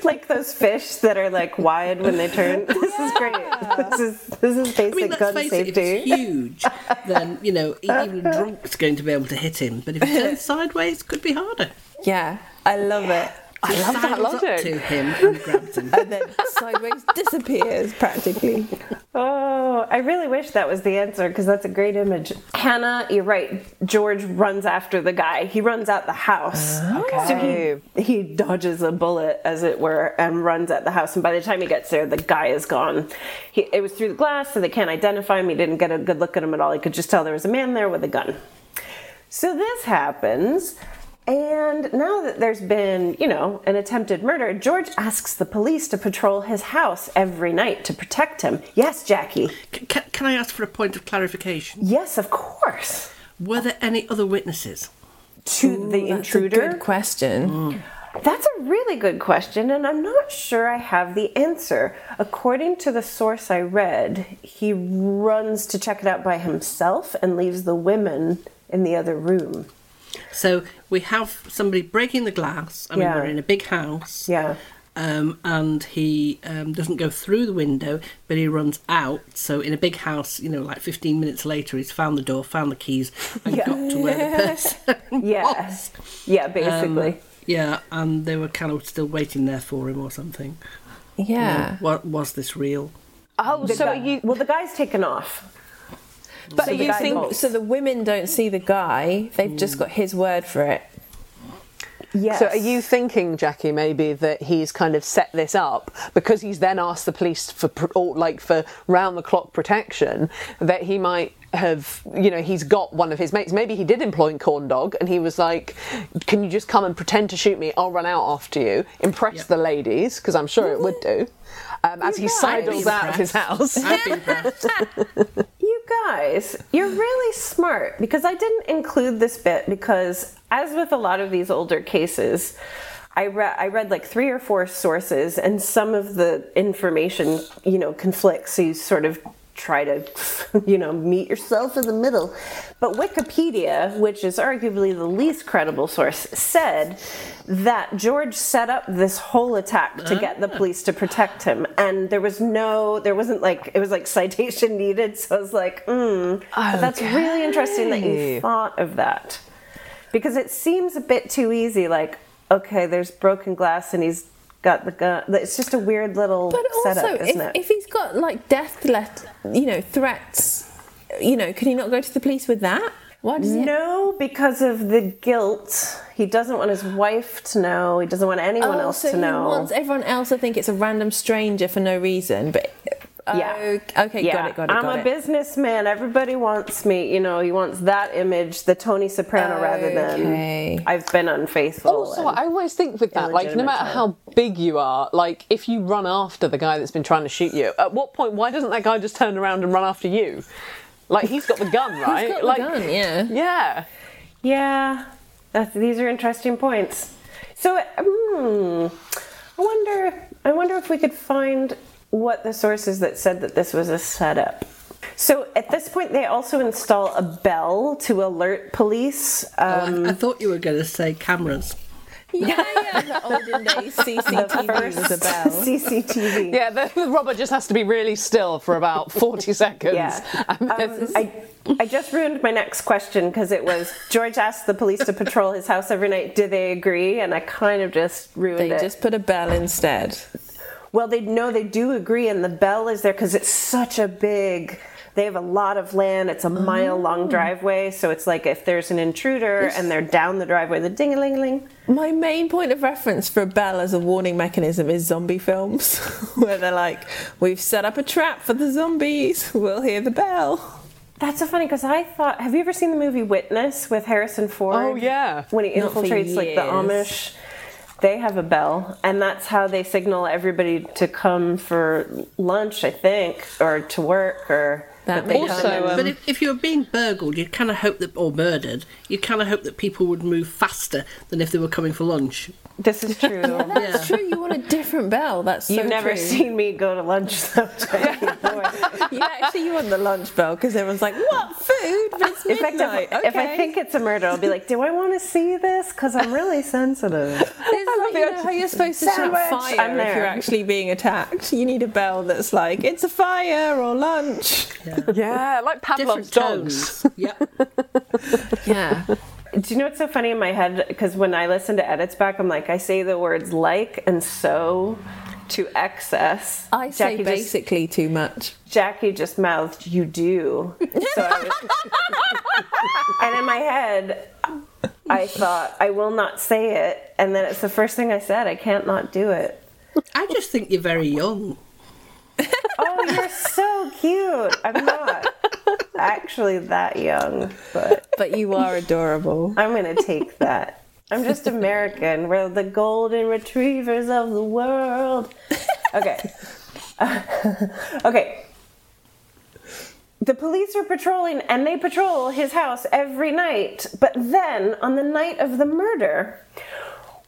Like those fish that are like wide when they turn. This is great. This is this is basic I mean, let's gun face it, if safety. it's huge, then, you know, even a drunk's going to be able to hit him. But if he turns sideways, it could be harder. Yeah, I love it. I love that Sidles up logic. to him and grabs him. And then sideways disappears practically. Oh, I really wish that was the answer because that's a great image. Hannah, you're right. George runs after the guy. He runs out the house. Okay. So he, he dodges a bullet, as it were, and runs at the house. And by the time he gets there, the guy is gone. He, it was through the glass, so they can't identify him. He didn't get a good look at him at all. He could just tell there was a man there with a gun. So this happens. And now that there's been, you know, an attempted murder, George asks the police to patrol his house every night to protect him. Yes, Jackie. C- Can, can I ask for a point of clarification? Yes, of course. Were there any other witnesses? To the intruder? That's a intruder? good question. Mm. That's a really good question, and I'm not sure I have the answer. According to the source I read, he runs to check it out by himself and leaves the women in the other room. So we have somebody breaking the glass. I mean, Yeah. we're in a big house. Yeah. Um, and he um, doesn't go through the window, but he runs out. So in a big house, you know, like 15 minutes later, he's found the door, found the keys, and Yeah. got to where the person Yeah. was. Yeah, Um, basically. yeah, and they were kind of still waiting there for him or something. Yeah. What was this real? Oh, The so guy- you? well, the guy's taken off. But So you think bolts. so? The women don't see the guy; they've just got his word for it. Yes. So are you thinking, Jackie, maybe that he's kind of set this up because he's then asked the police for or like for round the clock protection that he might have, you know, he's got one of his mates. Maybe he did employ corn dog, and he was like, "Can you just come and pretend to shoot me? I'll run out after you, impress the ladies because I'm sure it would do." Um, as he sidles out of his house. Guys, you're really smart because I didn't include this bit because, as with a lot of these older cases, I read I read like three or four sources, and some of the information, you know, conflicts. So you sort of try to, you know, meet yourself in the middle. But Wikipedia, which is arguably the least credible source, said that George set up this whole attack to get the police to protect him, and there was no, there wasn't like it was like citation needed. So I was like, hmm, but that's really interesting that you thought of that because it seems a bit too easy. Like, okay, there's broken glass, and he's got the gun. It's just a weird little But also, setup, if, isn't it? if he's got like death let, you know, threats, you know, could he not go to the police with that? Why does he? No, because of the guilt. He doesn't want his wife to know. He doesn't want anyone Oh, else so to know. He wants everyone else to think it's a random stranger for no reason. But Yeah. Oh, okay, yeah, got it, got it. I'm got a it. businessman. Everybody wants me. You know, he wants that image, the Tony Soprano, rather Okay. than I've been unfaithful. Also, I always think with that, like, no matter how big you are, like, if you run after the guy that's been trying to shoot you, at what point, why doesn't that guy just turn around and run after you? Like, he's got the gun, right? He's got the like, gun, yeah. Yeah. Yeah, that's, these are interesting points. So, hmm, I wonder. I wonder if we could find what the sources that said that this was a setup. So at this point, they also install a bell to alert police. Um, I, I thought you were going to say cameras. Yeah, yeah. The olden days CCTV was a bell. CCTV. Yeah, the, the robber just has to be really still for about 40 seconds. Yeah. Um, I, I just ruined my next question because it was George asked the police to patrol his house every night. Do they agree? And I kind of just ruined They it. They just put a bell instead. Well, they know they do agree, and the bell is there because it's such a big. They have a lot of land. It's a mile Oh. long driveway, so it's like if there's an intruder and they're down the driveway, the ding a ling ling. My main point of reference for a bell as a warning mechanism is zombie films, where they're like, "We've set up a trap for the zombies. We'll hear the bell." That's so funny because I thought. Have you ever seen the movie Witness with Harrison oh, Ford? Oh, yeah. When he Not for infiltrates like the years. Amish. They have a bell, and that's how they signal everybody to come for lunch, I think, or to work, or That they makes come Also, um, but if, if you were being burgled, you'd kind of hope that, or murdered, you'd kind of hope that people would move faster than if they were coming for lunch. This is true. That's true. You want a different bell. That's so You've never true. seen me go to lunch though, Jackie boy. You actually you want the lunch bell because everyone's like, "What food?" But it's In fact, midnight. if, if I think it's a murder, I'll be like, "Do I want to see this?" Because I'm really sensitive. It's like, you know how you're supposed to shout Sandwich, fire I'm if you're actually being attacked. You need a bell that's like, "It's a fire" or lunch. yeah, like Pavlov's dogs. tones. yep. Yeah. Do you know what's so funny in my head? Because when I listen to edits back, I'm like, I say the words like and so to excess. I say Jackie just, basically too much. Jackie just mouthed, "You do." So I was, and in my head, I thought, "I will not say it," and then it's the first thing I said. I can't not do it. I just think you're very young. Oh, you're so cute. I'm not actually that young, but But you are adorable. I'm gonna take that. I'm just American. We're the golden retrievers of the world. Okay. okay. The police are patrolling and they patrol his house every night. But then, on the night of the murder,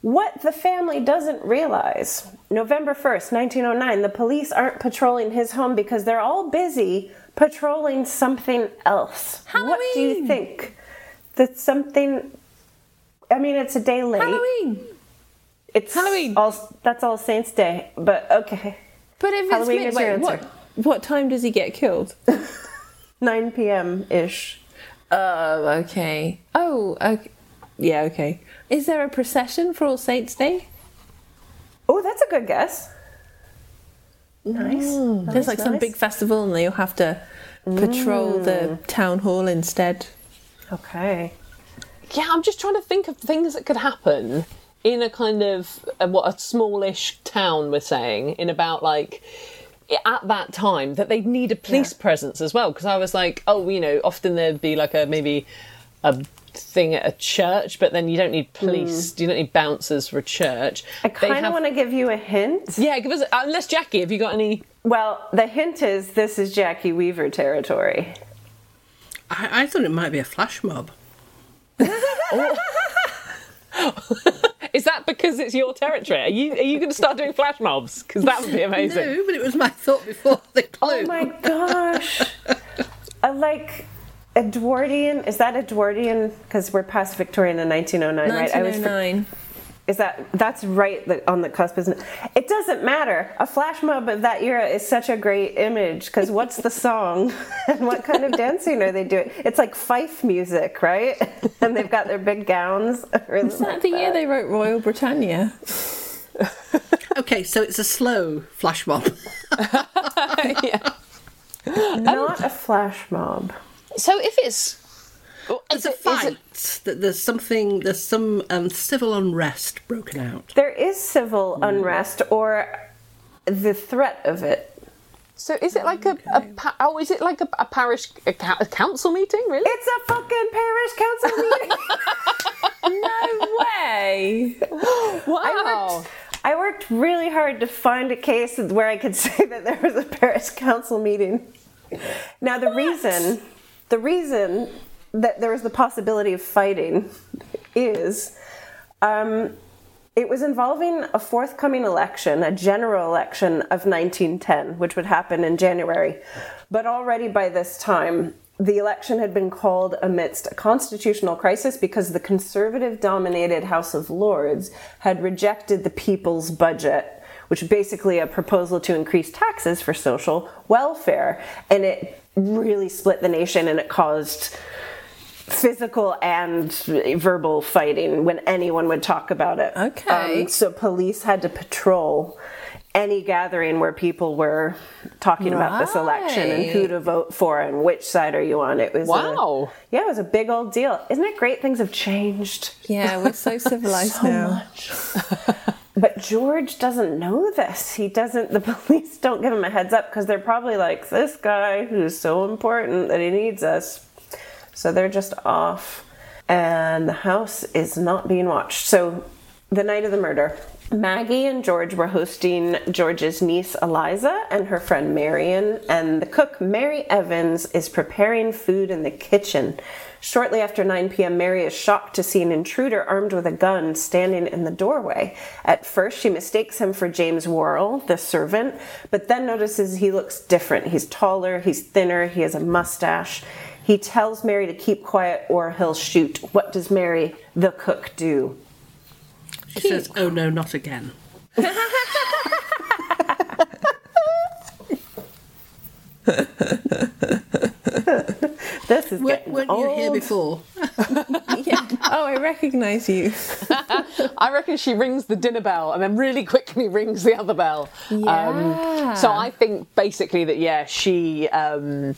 what the family doesn't realize, November 1st, 1909, the police aren't patrolling his home because they're all busy patrolling something else. Halloween. What do you think? That something. I mean, it's a day late. Halloween. It's Halloween. All, that's All Saints Day. But okay. But if it's Halloween mid- is your wait, what, what time does he get killed? 9 p.m. ish. Oh, okay. Oh, okay. Yeah, okay. Is there a procession for All Saints Day? Oh, that's a good guess. Nice. There's like some big festival and they'll have to patrol the town hall instead. Okay. Yeah, I'm just trying to think of things that could happen in a kind of uh, what a smallish town. We're saying in about like at that time that they'd need a police presence as well. Because I was like, oh, you know, often there'd be like a maybe a thing at a church, but then you don't need police. Hmm. You don't need bouncers for a church. I kind of want to give you a hint. Yeah, give us uh, unless Jackie, have you got any? Well, the hint is this is Jackie Weaver territory. I, I thought it might be a flash mob. Is that because it's your territory? Are you are you going to start doing flash mobs? Because that would be amazing. No, but it was my thought before the oh clue. Oh my gosh. I like Edwardian. Is that Edwardian? Because we're past Victorian in 1909, right? I always 1909. Is that that's right on the cusp, isn't it? It doesn't matter. A flash mob of that era is such a great image because what's the song and what kind of dancing are they doing? It's like fife music, right? and they've got their big gowns. Is that the year they wrote Rule Britannia? Okay, so it's a slow flash mob. Not a flash mob. So if it's There's a fight. That there's something. There's some um, civil unrest broken out. There is civil unrest or the threat of it. So is it like a, a pa- oh is it like a, a parish a, ca- a council meeting really? It's a fucking parish council meeting. No way! wow. I worked, I worked really hard to find a case where I could say that there was a parish council meeting. Now the reason, the reason that there was the possibility of fighting is, um, it was involving a forthcoming election, a general election of 1910, which would happen in January. But already by this time, the election had been called amidst a constitutional crisis because the conservative dominated House of Lords had rejected the people's budget, which basically a proposal to increase taxes for social welfare. And it really split the nation and it caused physical and verbal fighting when anyone would talk about it. Okay. Um, so police had to patrol any gathering where people were talking about this election and who to vote for and which side are you on. It was a- Wow. yeah, it was a big old deal. Isn't it great? Things have changed. Yeah, we're so civilized now. But George doesn't know this. He doesn't, the police don't give him a heads up because they're probably like, this guy who's so important that he needs us. So they're just off. And the house is not being watched. So the night of the murder, Maggie and George were hosting George's niece Eliza and her friend Marion, and the cook Mary Evans is preparing food in the kitchen. Shortly after 9 p.m., Mary is shocked to see an intruder armed with a gun standing in the doorway. At first, she mistakes him for James Worrell, the servant, but then notices he looks different. He's taller, he's thinner, he has a mustache. He tells Mary to keep quiet or he'll shoot. What does Mary, the cook, do? She says, "Oh no, not again." This is Were, getting weren't you here old. before? Yeah. Oh, I recognise you. I reckon she rings the dinner bell and then really quickly rings the other bell. Yeah. so I think basically that yeah, she um,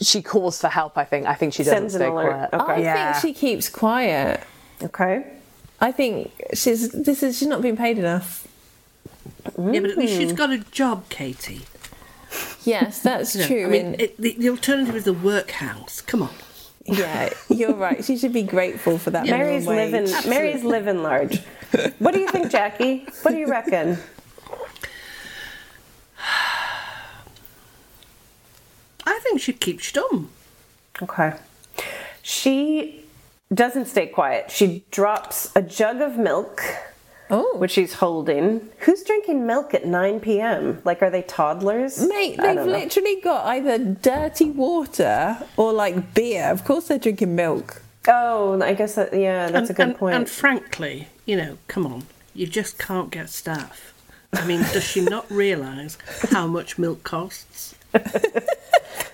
she calls for help. I think I think she doesn't Sends an stay alert. quiet. Okay. I Yeah. think she keeps quiet. Okay. I think she's this is she's not being paid enough. Yeah, but at least she's got a job, Katie. Yes, that's You know, true. I mean, and it, the, the alternative is the workhouse. Come on. yeah, you're right. She should be grateful for that. Mary's minimum wage. living. Mary's living large. What do you think, Jackie? What do you reckon? I think she'd keep stum. Okay. She doesn't stay quiet. She drops a jug of milk, Oh, which she's holding. Who's drinking milk at 9 p.m.? Like, are they toddlers? mate, they've don't know. literally got either dirty water or like beer. Of course, they're drinking milk. Oh, I guess that, yeah, that's and, a good and, point. And frankly, you know, come on, you just can't get staff. I mean, does she not realise how much milk costs?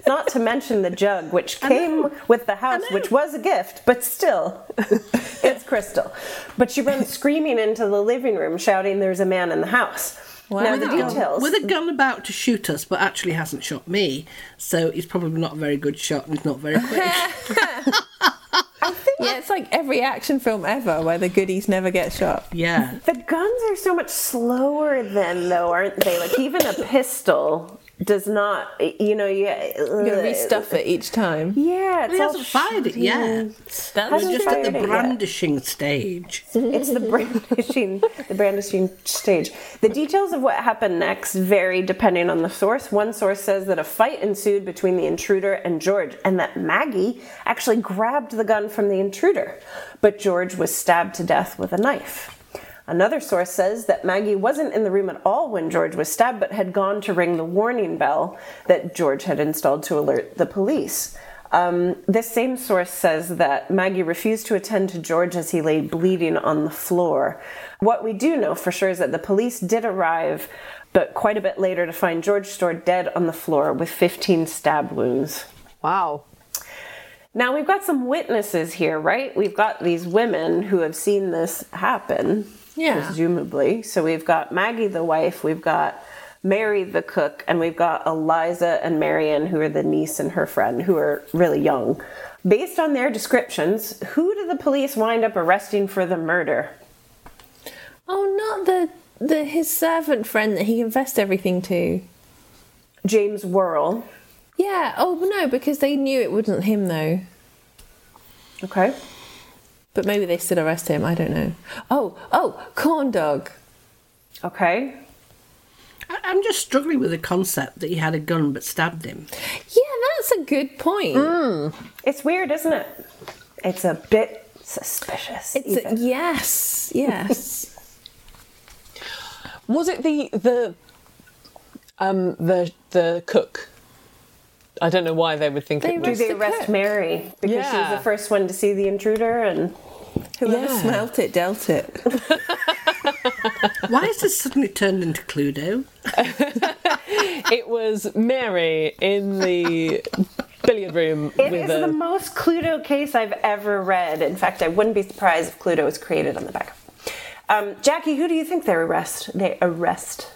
Not to mention the jug, which came with the house, which was a gift, but still, it's crystal. But she runs screaming into the living room, shouting, There's a man in the house. Wow. Now, the details. With a gun about to shoot us, but actually hasn't shot me, so he's probably not a very good shot and he's not very quick. Yeah, it's like every action film ever where the goodies never get shot. yeah. The guns are so much slower then, though, aren't they? Like even a pistol does not, you know, you, You gotta uh, restuff it each time. Yeah, it's He all hasn't fired it shiny. yet. That's We're just at the it yet. brandishing stage. It's the brandishing, the brandishing stage. The details of what happened next vary depending on the source. One source says that a fight ensued between the intruder and George, and that Maggie actually grabbed the gun from the intruder, but George was stabbed to death with a knife. Another source says that Maggie wasn't in the room at all when George was stabbed, but had gone to ring the warning bell that George had installed to alert the police. Um, this same source says that Maggie refused to attend to George as he lay bleeding on the floor. What we do know for sure is that the police did arrive, but quite a bit later to find George Storr dead on the floor with 15 stab wounds. Wow. Now we've got some witnesses here, right? We've got these women who have seen this happen, Yeah. presumably. So we've got Maggie, the wife, we've got Mary, the cook, and we've got Eliza and Marion, who are the niece and her friend, who are really young. Based on their descriptions, who do the police wind up arresting for the murder? Oh, not the the his servant friend that he confessed everything to. James Worrell. Yeah. Oh no, because they knew it wasn't him though. Okay. But maybe they still arrest him. I don't know. Oh, oh, corn dog. Okay. I- I'm just struggling with the concept that he had a gun but stabbed him. Yeah, that's a good point. It's weird, isn't it? It's a bit suspicious. It's a, yes, yes. Was it the the um the the cook? I don't know why they would think They it do they the arrest cook. Mary because she was the first one to see the intruder and Whoever Yeah. smelt it dealt it. Why has this suddenly turned into Cluedo? It was Mary in the billiard room It with is a. the most Cluedo case I've ever read. In fact, I wouldn't be surprised if Cluedo was created on the back. Um, Jackie, who do you think they arrest? They arrest.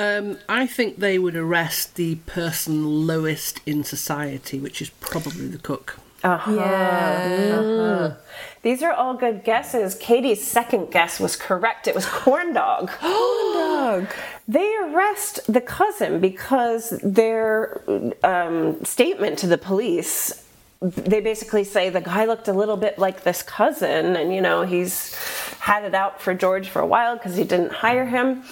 Um, I think they would arrest the person lowest in society, which is probably the cook. Yeah. These are all good guesses. Katie's second guess was correct. It was corn dog. corn Dog. They arrest the cousin because their um, statement to the police, they basically say the guy looked a little bit like this cousin, and you know, he's had it out for George for a while because he didn't hire him.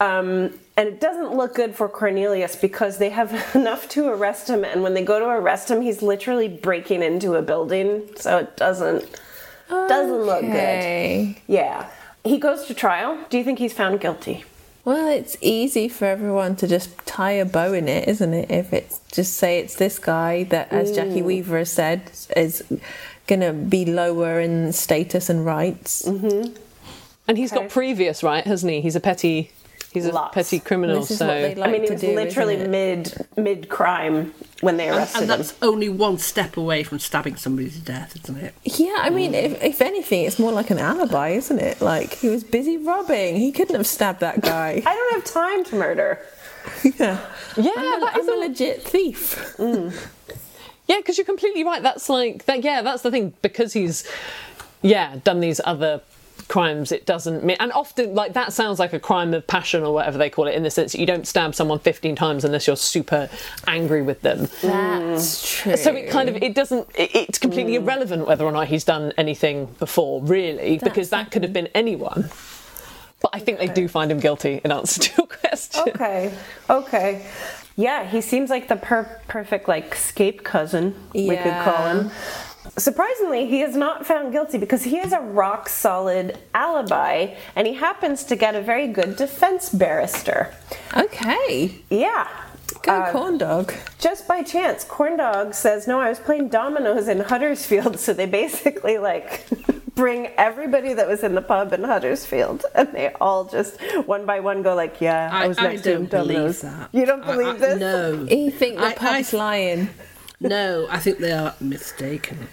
Um, and it doesn't look good for Cornelius because they have enough to arrest him, and when they go to arrest him, he's literally breaking into a building, so it doesn't doesn't look good. Yeah. He goes to trial. Do you think he's found guilty? Well, it's easy for everyone to just tie a bow in it, isn't it? If it's just say it's this guy that, as Jackie Weaver has said, is going to be lower in status and rights. and he's got previous, right? Hasn't he? He's a petty. He's a Lots. petty criminal. This is so what like I mean, he was do. literally mid mid crime when they And, arrested and him. that's only one step away from stabbing somebody to death, isn't it? Yeah, I mean, if, if anything, it's more like an alibi, isn't it? Like he was busy robbing. He couldn't have stabbed that guy. I don't have time to murder. yeah, yeah, I'm, a, that is I'm a a- legit thief. Mm. Yeah, because you're completely right. That's like that. Yeah, that's the thing. Because he's yeah done these other crimes, it doesn't mean. And often, like that sounds like a crime of passion or whatever they call it. In the sense that you don't stab someone 15 times unless you're super angry with them. That's true. Mm. So it kind of it doesn't. It, it's completely irrelevant whether or not he's done anything before, really, because that could have been anyone. But I think they do find him guilty in answer to your question. Okay, okay. Yeah, he seems like the per- perfect like scape cousin. We could call him. Surprisingly, he is not found guilty because he has a rock solid alibi, and he happens to get a very good defense barrister. okay. Yeah. Go Uh, corn dog. just by chance, Corn Dog says, No, I was playing dominoes in Huddersfield. So they basically like bring everybody that was in the pub in Huddersfield and they all just one by one go like, Yeah, I, I, was I next to him don't believe dominoes. that. You don't I- I- believe this? No. You think the I- pub's I- lying? No, I think they are mistaken.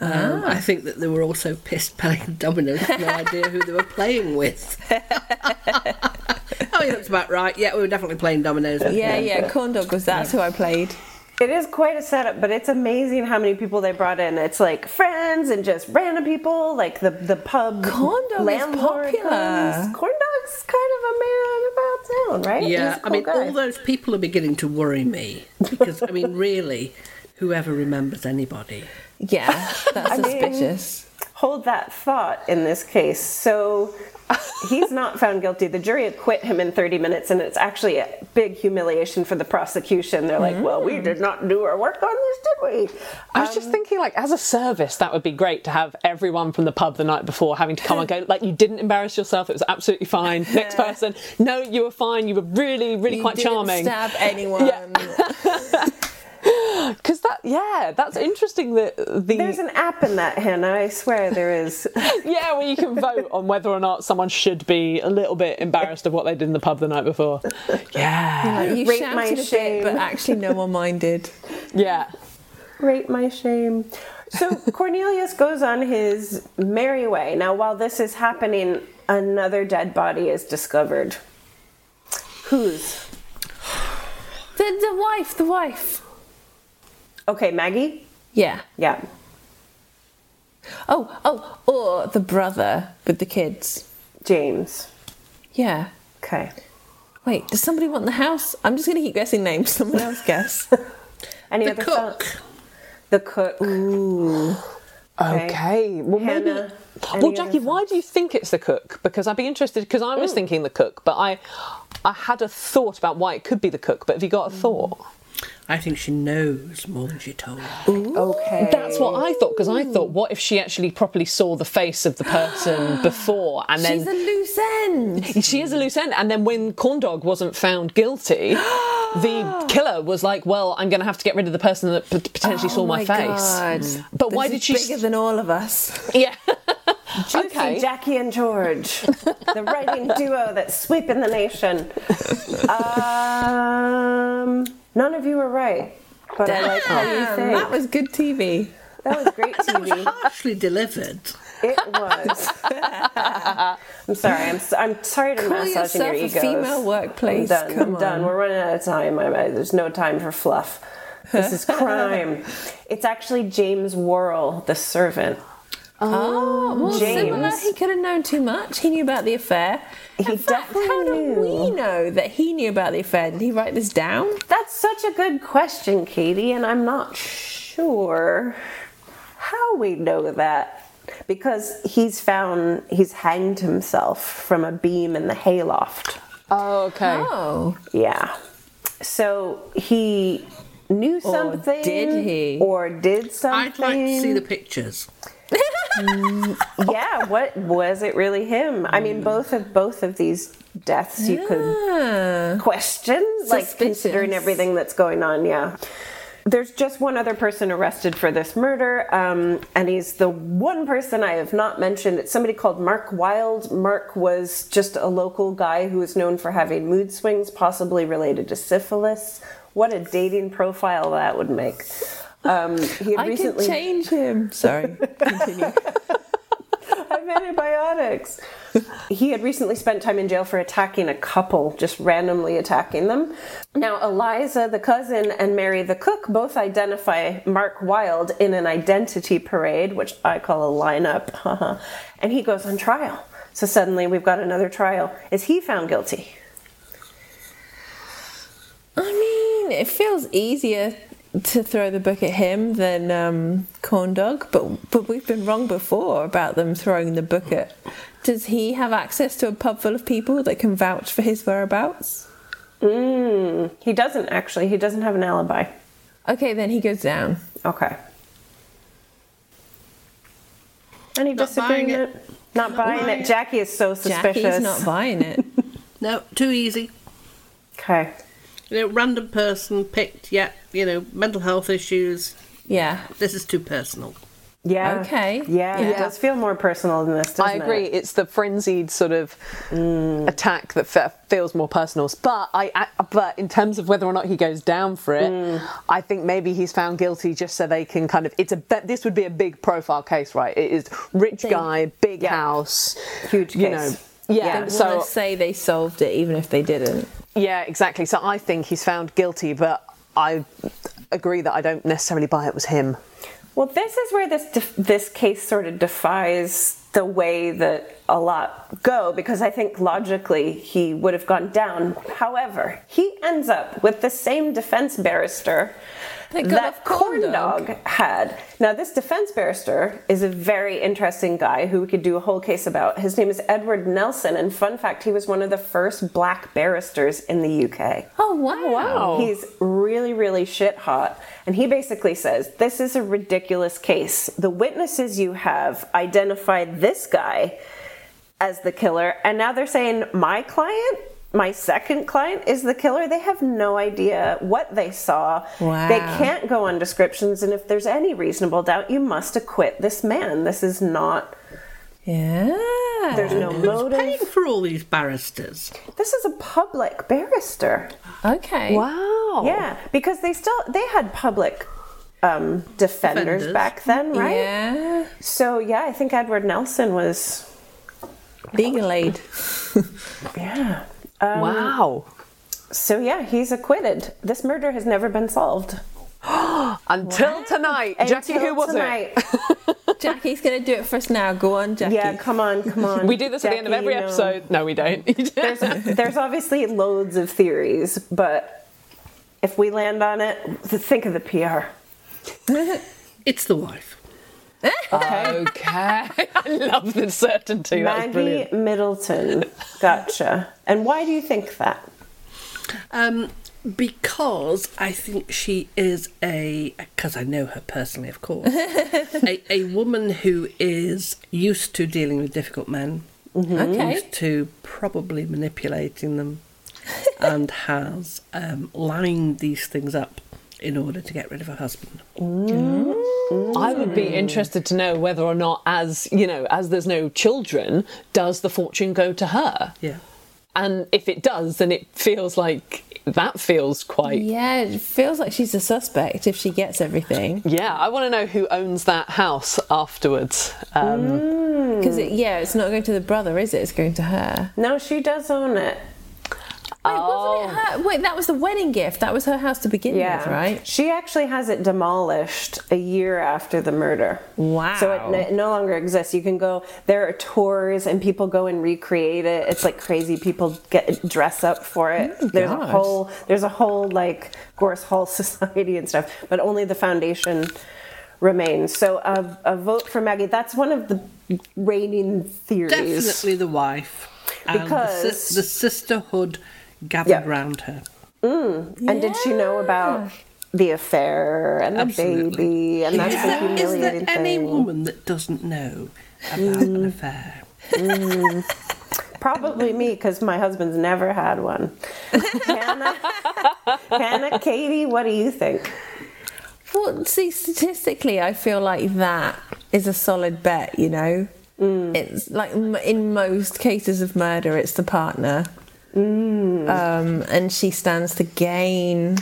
Um, I think that they were also pissed playing dominoes, no idea who they were playing with. Oh, yeah, that's about right. Yeah, we were definitely playing dominoes. with Yeah, him. yeah, corn dog was that's who I played. It is quite a setup, but it's amazing how many people they brought in. It's like friends and just random people, like the the pub Corn dog is popular. comes. Corn dog's kind of a man about town, right? He's Yeah, a I cool mean, guy. all those people are beginning to worry me because, I mean, really, whoever remembers anybody? Yeah, that's I mean- suspicious. hold that thought in this case. So he's not found guilty. The jury acquit him in 30 minutes, and it's actually a big humiliation for the prosecution. They're like, well, we hmm. did not do our work on this, did we? I was just um, thinking, like, as a service, that would be great to have everyone from the pub the night before having to come and go, like, you didn't embarrass yourself, it was absolutely fine. Next person, no, you were fine, you were really, really You quite didn't charming. Stab anyone. Because that, yeah, that's interesting that the. There's an app in that, Hannah. I swear there is. yeah, where you can vote on whether or not someone should be a little bit embarrassed of what they did in the pub the night before. Yeah. Like, you Rate shouted my a bit, shame. but actually no one minded. Yeah. Rate my shame. So Cornelius goes on his merry way. Now, while this is happening, another dead body is discovered. Whose? The, the wife, the wife. Okay, Maggie? Yeah. Yeah. Oh, oh, or the brother with the kids. James. Yeah. Okay. Wait, does somebody want the house? I'm just going to keep guessing names. Someone else guess. Any The other cook. thoughts? The cook. Ooh. Okay. Well, maybe. Hannah, any Well, Jackie, why do you think it's the cook? Because I'd be interested. Because I was mm. thinking the cook, but I, I had a thought about why it could be the cook. But have you got a mm. thought? I think she knows more than she told. Okay. That's what I thought. Because I thought, what if she actually properly saw the face of the person before, and then She's a loose end. she is a loose end. And then when Corndog wasn't found guilty, the killer was like, "Well, I'm going to have to get rid of the person that p- potentially saw Oh my, face." God. But why did is she? Bigger than all of us. yeah. Juicy okay. Jackie and George, the writing duo that's sweeping the nation. Um, none of you were right, but I like how you Damn, think. that was good TV. That was great TV. Harshly delivered. It was. I'm sorry. I'm, s- I'm sorry to Call massage in your yourself egos. a female workplace. I'm done. Come I'm done. on. We're running out of time. I, I, there's no time for fluff. This is crime. it's actually James Worrell, the servant. Ah, oh, well, similar. He could have known too much. He knew about the affair. He In fact, definitely how do knew. we know that he knew about the affair? Did he write this down? That's such a good question, Katie, and I'm not sure how we know that. Because he's found, he's hanged himself from a beam in the hayloft. Oh, okay. Oh, Yeah. So he knew something. did he? Or did something. I'd like to see the pictures. yeah, what was it really him? I mean, both of both of these deaths you could Ah. question, like considering everything that's going on. Yeah. There's just one other person arrested for this murder, um, and he's the one person I have not mentioned. It's somebody called Mark Wilde. Mark was just a local guy who was known for having mood swings, possibly related to syphilis. What a dating profile that would make. Um, he had I recently could change him. Sorry, continue. I have antibiotics. he had recently spent time in jail for attacking a couple, just randomly attacking them. Now, Eliza, the cousin, and Mary, the cook, both identify Mark Wilde in an identity parade, which I call a lineup, and he goes on trial. So suddenly we've got another trial. Is he found guilty? I mean, it feels easier to throw the book at him than um, Corn Dog, but but we've been wrong before about them throwing the book at. Does he have access to a pub full of people that can vouch for his whereabouts? Mm, he doesn't actually. He doesn't have an alibi. Okay, then he goes down. Okay. Any Not buying disagreement? it. Not buying buying it. it. Jackie is so suspicious. Jackie's not buying it. No, too easy. Okay. You know, random person picked, yeah, you know, mental health issues. yeah. This is too personal. Yeah. Okay. Yeah, it does feel more personal than this, doesn't I agree. it? It's the frenzied sort of mm. attack that fe- feels more personal. But I, I, but in terms of whether or not he goes down for it, mm. I think maybe he's found guilty just so they can kind of. It's a. This would be a big profile case, right? It is rich guy, big Yeah. house, Huge You case. know, Yeah, They so say they solved it, even if they didn't. Yeah, exactly. So I think he's found guilty, but I agree that I don't necessarily buy it was him. Well, this is where this def- this case sort of defies the way that a lot go because I think logically he would have gone down. However, he ends up with the same defense barrister That got that corn Corn dog. Dog had. Now, this defense barrister is a very interesting guy who we could do a whole case about. His name is Edward Nelson, and fun fact, he was one of the first black barristers in the UK. Oh wow! Oh, wow. He's really, really shit hot. And he basically says this is a ridiculous case. The witnesses you have identified this guy as the killer, and now they're saying my client, my second client, is the killer. They have no idea what they saw. Wow. They can't go on descriptions, and if there's any reasonable doubt, you must acquit this man. This is not. Yeah. There's no Who's motive. paying for all these barristers? This is a public barrister. Okay. Wow. Yeah, because they still they had public um, defenders, Defenders. back then, right? Yeah. So yeah, I think Edward Nelson was Legal aid. yeah. Um, wow. So yeah, he's acquitted. This murder has never been solved. Until tonight, Jackie, Until who was tonight. it? Jackie's going to do it for us now. Go on, Jackie. Yeah, come on, come on. We do this at the end of every you know. episode. No, we don't. There's there's obviously loads of theories, but if we land on it, think of the PR. It's the wife. okay. I love the certainty. That's Maggie brilliant. Middleton. Gotcha. And why do you think that? Um, because I think she is a, because I know her personally, of course, a, a woman who is used to dealing with difficult men, Okay. used to probably manipulating them, and has um, lined these things up in order to get rid of her husband. I would be interested to know whether or not, as you know, as there's no children, does the fortune go to her? Yeah. And if it does, then it feels like that feels quite. Yeah, it feels like she's a suspect if she gets everything. Yeah, I want to know who owns that house afterwards. Um, Because, it, yeah, it's not going to the brother, is it? It's going to her. No, she does own it. Wait, wasn't it oh. her? Wait, that was the wedding gift. That was her house to begin with, right? She actually has it demolished a year after the murder. Wow. So it, it no longer exists. You can go, there are tours and people go and recreate it. It's like crazy. People get dress up for it. Oh there's gosh. a whole, there's a whole like Gorse Hall Society and stuff, but only the foundation remains. So a, a vote for Maggie. That's one of the reigning theories. Definitely the wife. And the, Because- the sisterhood gathered Yeah. round her. Mm. And did she know about the affair and the Absolutely. baby? And that's Is the there, is humiliating there any woman that doesn't know about an mm. affair? Mm. Probably me, because my husband's never had one. Hannah, Hannah, Katie, what do you think? Well, see, statistically, I feel like that is a solid bet, you know? It's like in most cases of murder, it's the partner. Um, and she stands to gain.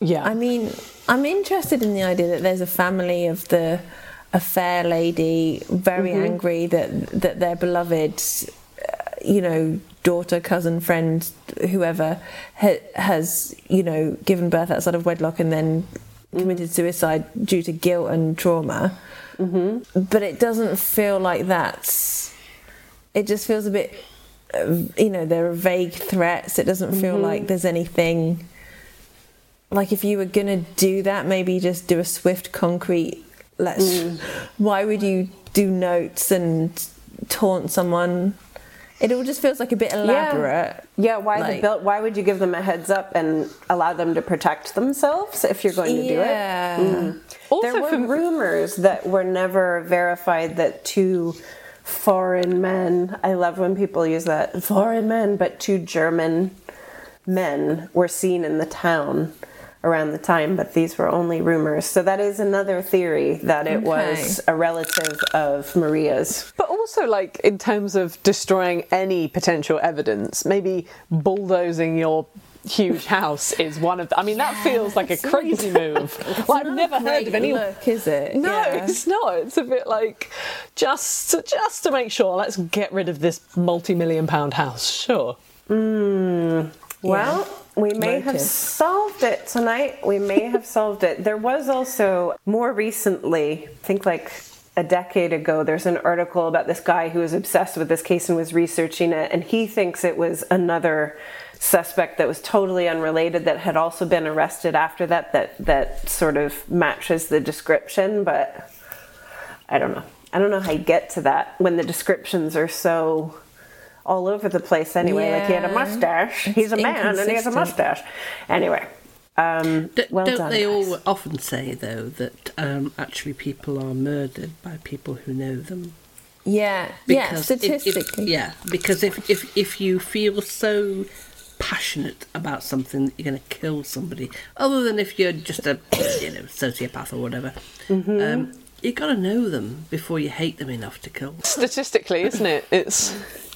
yeah. I mean, I'm interested in the idea that there's a family of the a fair lady very angry that that their beloved, uh, you know, daughter, cousin, friend, whoever ha- has you know given birth outside of wedlock and then committed suicide due to guilt and trauma. But it doesn't feel like that's. It just feels a bit. Uh, You know, there are vague threats. It doesn't feel like there's anything like if you were gonna do that maybe just do a swift concrete let's why would you do notes and taunt someone it all just feels like a bit elaborate Yeah, yeah why the Like- bill? Why would you give them a heads up and allow them to protect themselves if you're going to do it? yeah Also there were for- rumors that were never verified that two foreign men, I love when people use that, foreign men, but two German men were seen in the town around the time, but these were only rumors. So that is another theory that it was a relative of Maria's. But also, like, in terms of destroying any potential evidence, maybe bulldozing your huge house is one of. The, I mean, that feels like a crazy move. Well, I've never heard of any. look, is it? No, Yeah. it's not. It's a bit like just just to make sure. Let's get rid of this multi-million pound house. Sure. Hmm. Well, we may have solved it tonight. We may have solved it. There was also more recently, I think like a decade ago, there's an article about this guy who was obsessed with this case and was researching it, and he thinks it was another suspect that was totally unrelated that had also been arrested after that that that sort of matches the description, but I don't know. I don't know how you get to that when the descriptions are so all over the place anyway. Like he had a Yeah. mustache. He's a man and he has a mustache. Anyway. Um, D- well don't done. they guys. all often say though that um, actually people are murdered by people who know them? Yeah, yeah, Because if- if- statistically. yeah, because if, if if you feel so passionate about something that you're going to kill somebody, other than if you're just a you know sociopath or whatever, Mm-hmm. um, you got to know them before you hate them enough to kill. them. Statistically, isn't it? It's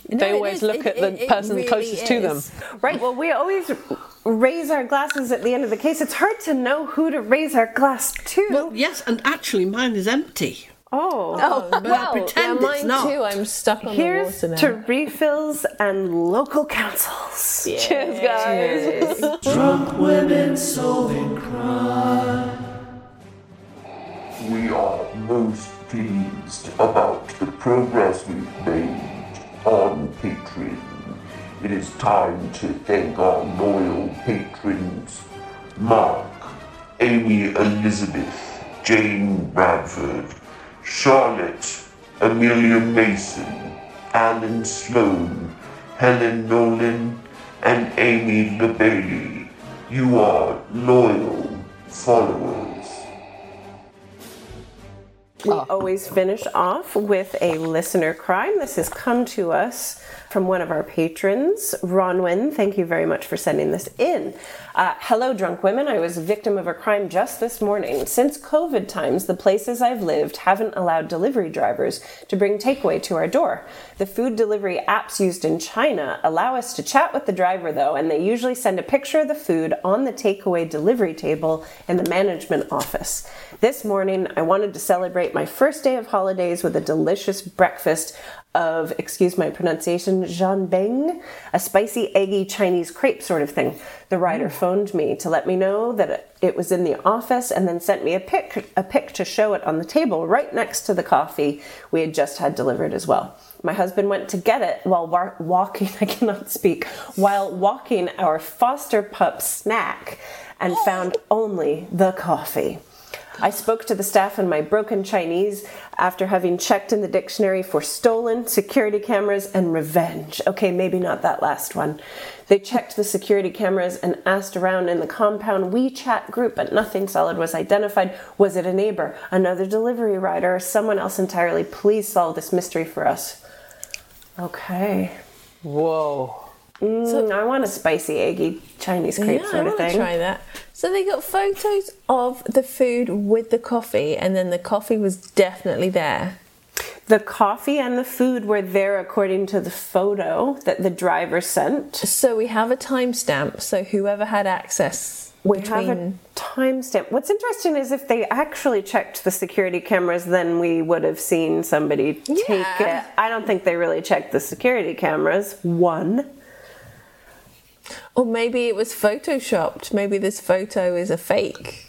No, they always is. look It- at the it- it person really closest to them. Right. Well, we always raise our glasses at the end of the case. It's hard to know who to raise our glass to. Well, yes, and actually mine is empty. Oh. Oh, But I well, pretend yeah, it's not. too. I'm stuck on Here's the water to refills and local councils. Cheers, guys. Drunk women solving crime. We are most pleased about the progress we've made on Patreon. It is time to thank our loyal patrons Mark, Amy Elizabeth, Jane Bradford, Charlotte, Amelia Mason, Alan Sloan, Helen Nolan, and Amy LeBailey. You are loyal followers. We always finish off with a listener crime. This has come to us from one of our patrons, Bronwyn. Thank you very much for sending this in. Uh, Hello, drunk women. I was a victim of a crime just this morning. Since COVID times, the places I've lived haven't allowed delivery drivers to bring takeaway to our door. The food delivery apps used in China allow us to chat with the driver, though, and they usually send a picture of the food on the takeaway delivery table in the management office. This morning, I wanted to celebrate my first day of holidays with a delicious breakfast of, excuse my pronunciation, jianbing, a spicy, eggy Chinese crepe sort of thing. The rider mm. phoned me to let me know that it- it was in the office and then sent me a pic, a pic to show it on the table right next to the coffee we had just had delivered as well. My husband went to get it while wa- walking, I cannot speak, while walking our foster pup snack and oh. found only the coffee. I spoke to the staff in my broken Chinese after having checked in the dictionary for stolen, security cameras, and revenge. Okay, maybe not that last one. They checked the security cameras and asked around in the compound WeChat group, but nothing solid was identified. Was it a neighbor, another delivery rider, or someone else entirely? Please solve this mystery for us. Okay. Whoa. Mm, I want a spicy, eggy Chinese crepe yeah, I sort of want to thing. try that. So they got photos of the food with the coffee, and then the coffee was definitely there. The coffee and the food were there according to the photo that the driver sent. So we have a timestamp. So whoever had access We between have a timestamp. What's interesting is if they actually checked the security cameras, then we would have seen somebody take it. I don't think they really checked the security cameras. One. Or maybe it was photoshopped. Maybe this photo is a fake.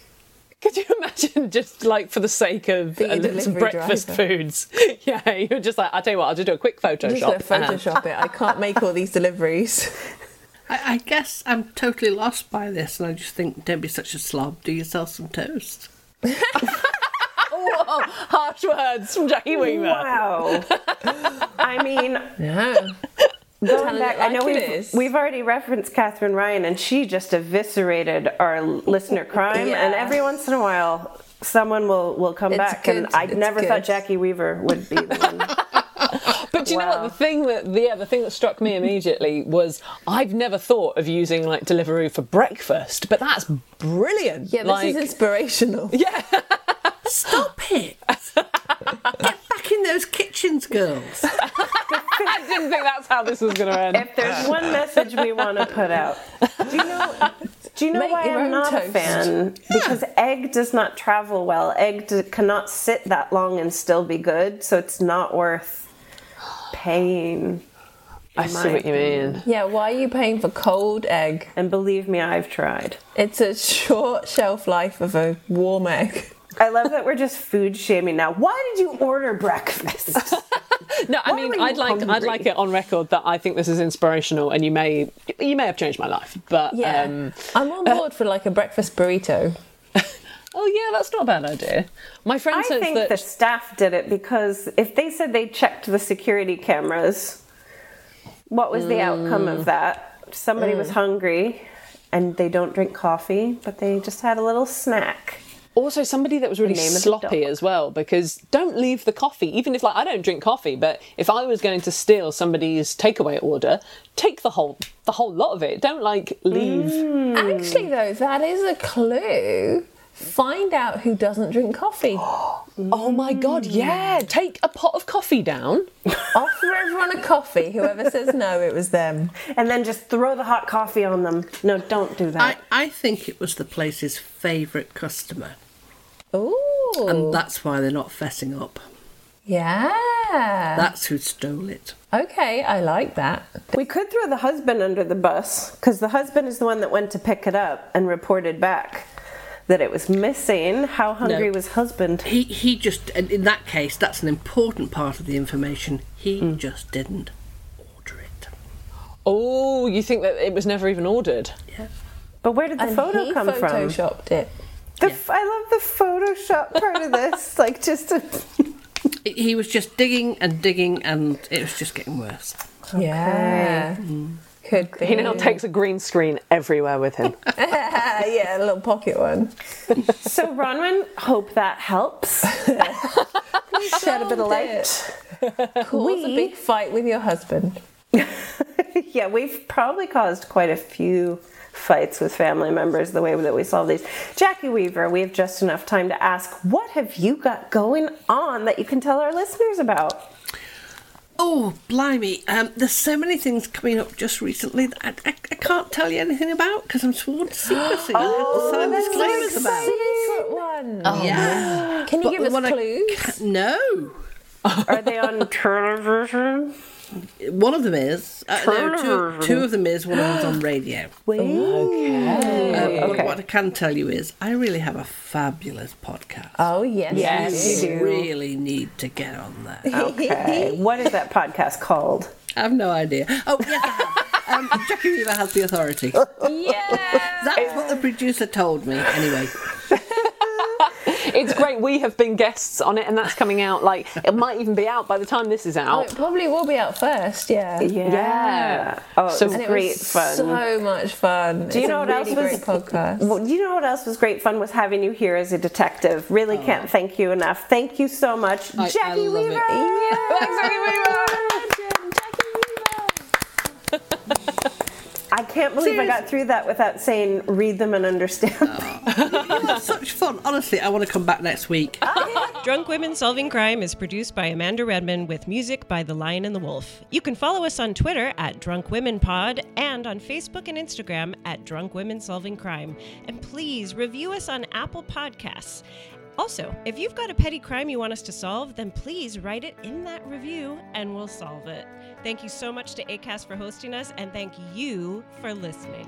Could you imagine just like for the sake of Being a uh, some breakfast driver. foods? Yeah, you're just like, I'll tell you what, I'll just do a quick I'm just Photoshop. and- Photoshop it. I can't make all these deliveries. I, I guess I'm totally lost by this, and I just think, don't be such a slob. Do yourself some toast. Whoa, harsh words from Jackie Weaver. Wow. I mean, No. Going Tell it back, I know we've, we've already referenced Katherine Ryan, and she just eviscerated our listener crime. And every once in a while, someone will, will come It's back. And I it's never thought. Jackie Weaver would be the one. But do you know what? The thing that yeah, the thing that struck me immediately was I've never thought of using like Deliveroo for breakfast, but that's brilliant. Yeah, this like, is inspirational. yeah. Stop it! Get back in those kitchens, girls. I didn't think that's how this was going to end. If there's one message we want to put out, do you know? Do you know Make why your I'm own not a toast. fan? Because egg does not travel well. Egg d- cannot sit that long and still be good, so it's not worth paying. I in see what you mean. Yeah, why are you paying for cold egg? And believe me, I've tried. It's a short shelf life of a warm egg. I love that we're just food shaming now. Why did you order breakfast? No, I Why mean, I'd like I'd like it on record that I think this is inspirational, and you may you may have changed my life, but Yeah, um, I'm on board for like a breakfast burrito. oh yeah, that's not a bad idea. My friend I says think that the staff did it because if they said they checked the security cameras, what was the outcome Mm. of that? Somebody was hungry and they don't drink coffee, but they just had a little snack. Also somebody that was really name sloppy as well because don't leave the coffee even if like i don't drink coffee but if i was going to steal somebody's takeaway order take the whole the whole lot of it don't like leave mm. Actually, though, that is a clue. Find out who doesn't drink coffee. oh my god mm. yeah take a pot of coffee down Offer everyone a coffee. Whoever says no, it was them. And then just throw the hot coffee on them. No, don't do that. I, I think it was the place's favourite customer, Ooh. and that's why they're not fessing up. yeah. That's who stole it. Okay, I like that. we could throw the husband under the bus because the husband is the one that went to pick it up and reported back that it was missing. How hungry No. was husband? He he just in that case that's an important part of the information. He hmm. just didn't order it. oh you think that it was never even ordered Yeah. But where did the and photo he come from? photoshopped it. The f- I love the Photoshop part of this. Like just a. He was just digging and digging, and it was just getting worse. Yeah. Mm. Could be. he now takes a green screen everywhere with him yeah, a little pocket one. So Bronwyn, hope that helps. Shed a bit of light. Cause a big fight with your husband. Yeah, we've probably caused quite a few fights with family members the way that we solve these. Jackie Weaver, we have just enough time to ask, what have you got going on that you can tell our listeners about? Oh, blimey! Um, there's so many things coming up just recently that I, I, I can't tell you anything about because I'm sworn to secrecy. I have to sign disclaimers about. Secret one. Yeah. Can you But give us clues? ca- no. Are they on television? One of them is. Uh, no, two, two of them is. One of them's on radio. Okay. Um, but What I can tell you is, I really have a fabulous podcast. Oh yes, Yes, you you do. do. really need to get on that. Okay. what is that podcast called? I have no idea. Oh, yes, I have. Um, Jackie Weaver has the authority. Yeah. That's what the producer told me. Anyway, it's great we have been guests on it and that's coming out like it might even be out by the time this is out. Oh, out it probably will be out first. Yeah. Yeah. Oh, So- it was And it great was fun. so much fun. Do you It's know a what else was great podcast? Well, you know what else was great fun was having you here as a detective. Really oh. can't thank you enough. Thank you so much, I- I Jackie love it. Weaver. Thanks, Jackie I can't believe I got through that without saying read them and understand. Oh. it's such fun. Honestly, I want to come back next week. Oh, Drunk Women Solving Crime is produced by Amanda Redman with music by The Lion and the Wolf. You can follow us on Twitter at Drunk Women Pod and on Facebook and Instagram at Drunk Women Solving Crime. And please review us on Apple Podcasts. Also, if you've got a petty crime you want us to solve, then please write it in that review and we'll solve it. Thank you so much to ACAST for hosting us, and thank you for listening.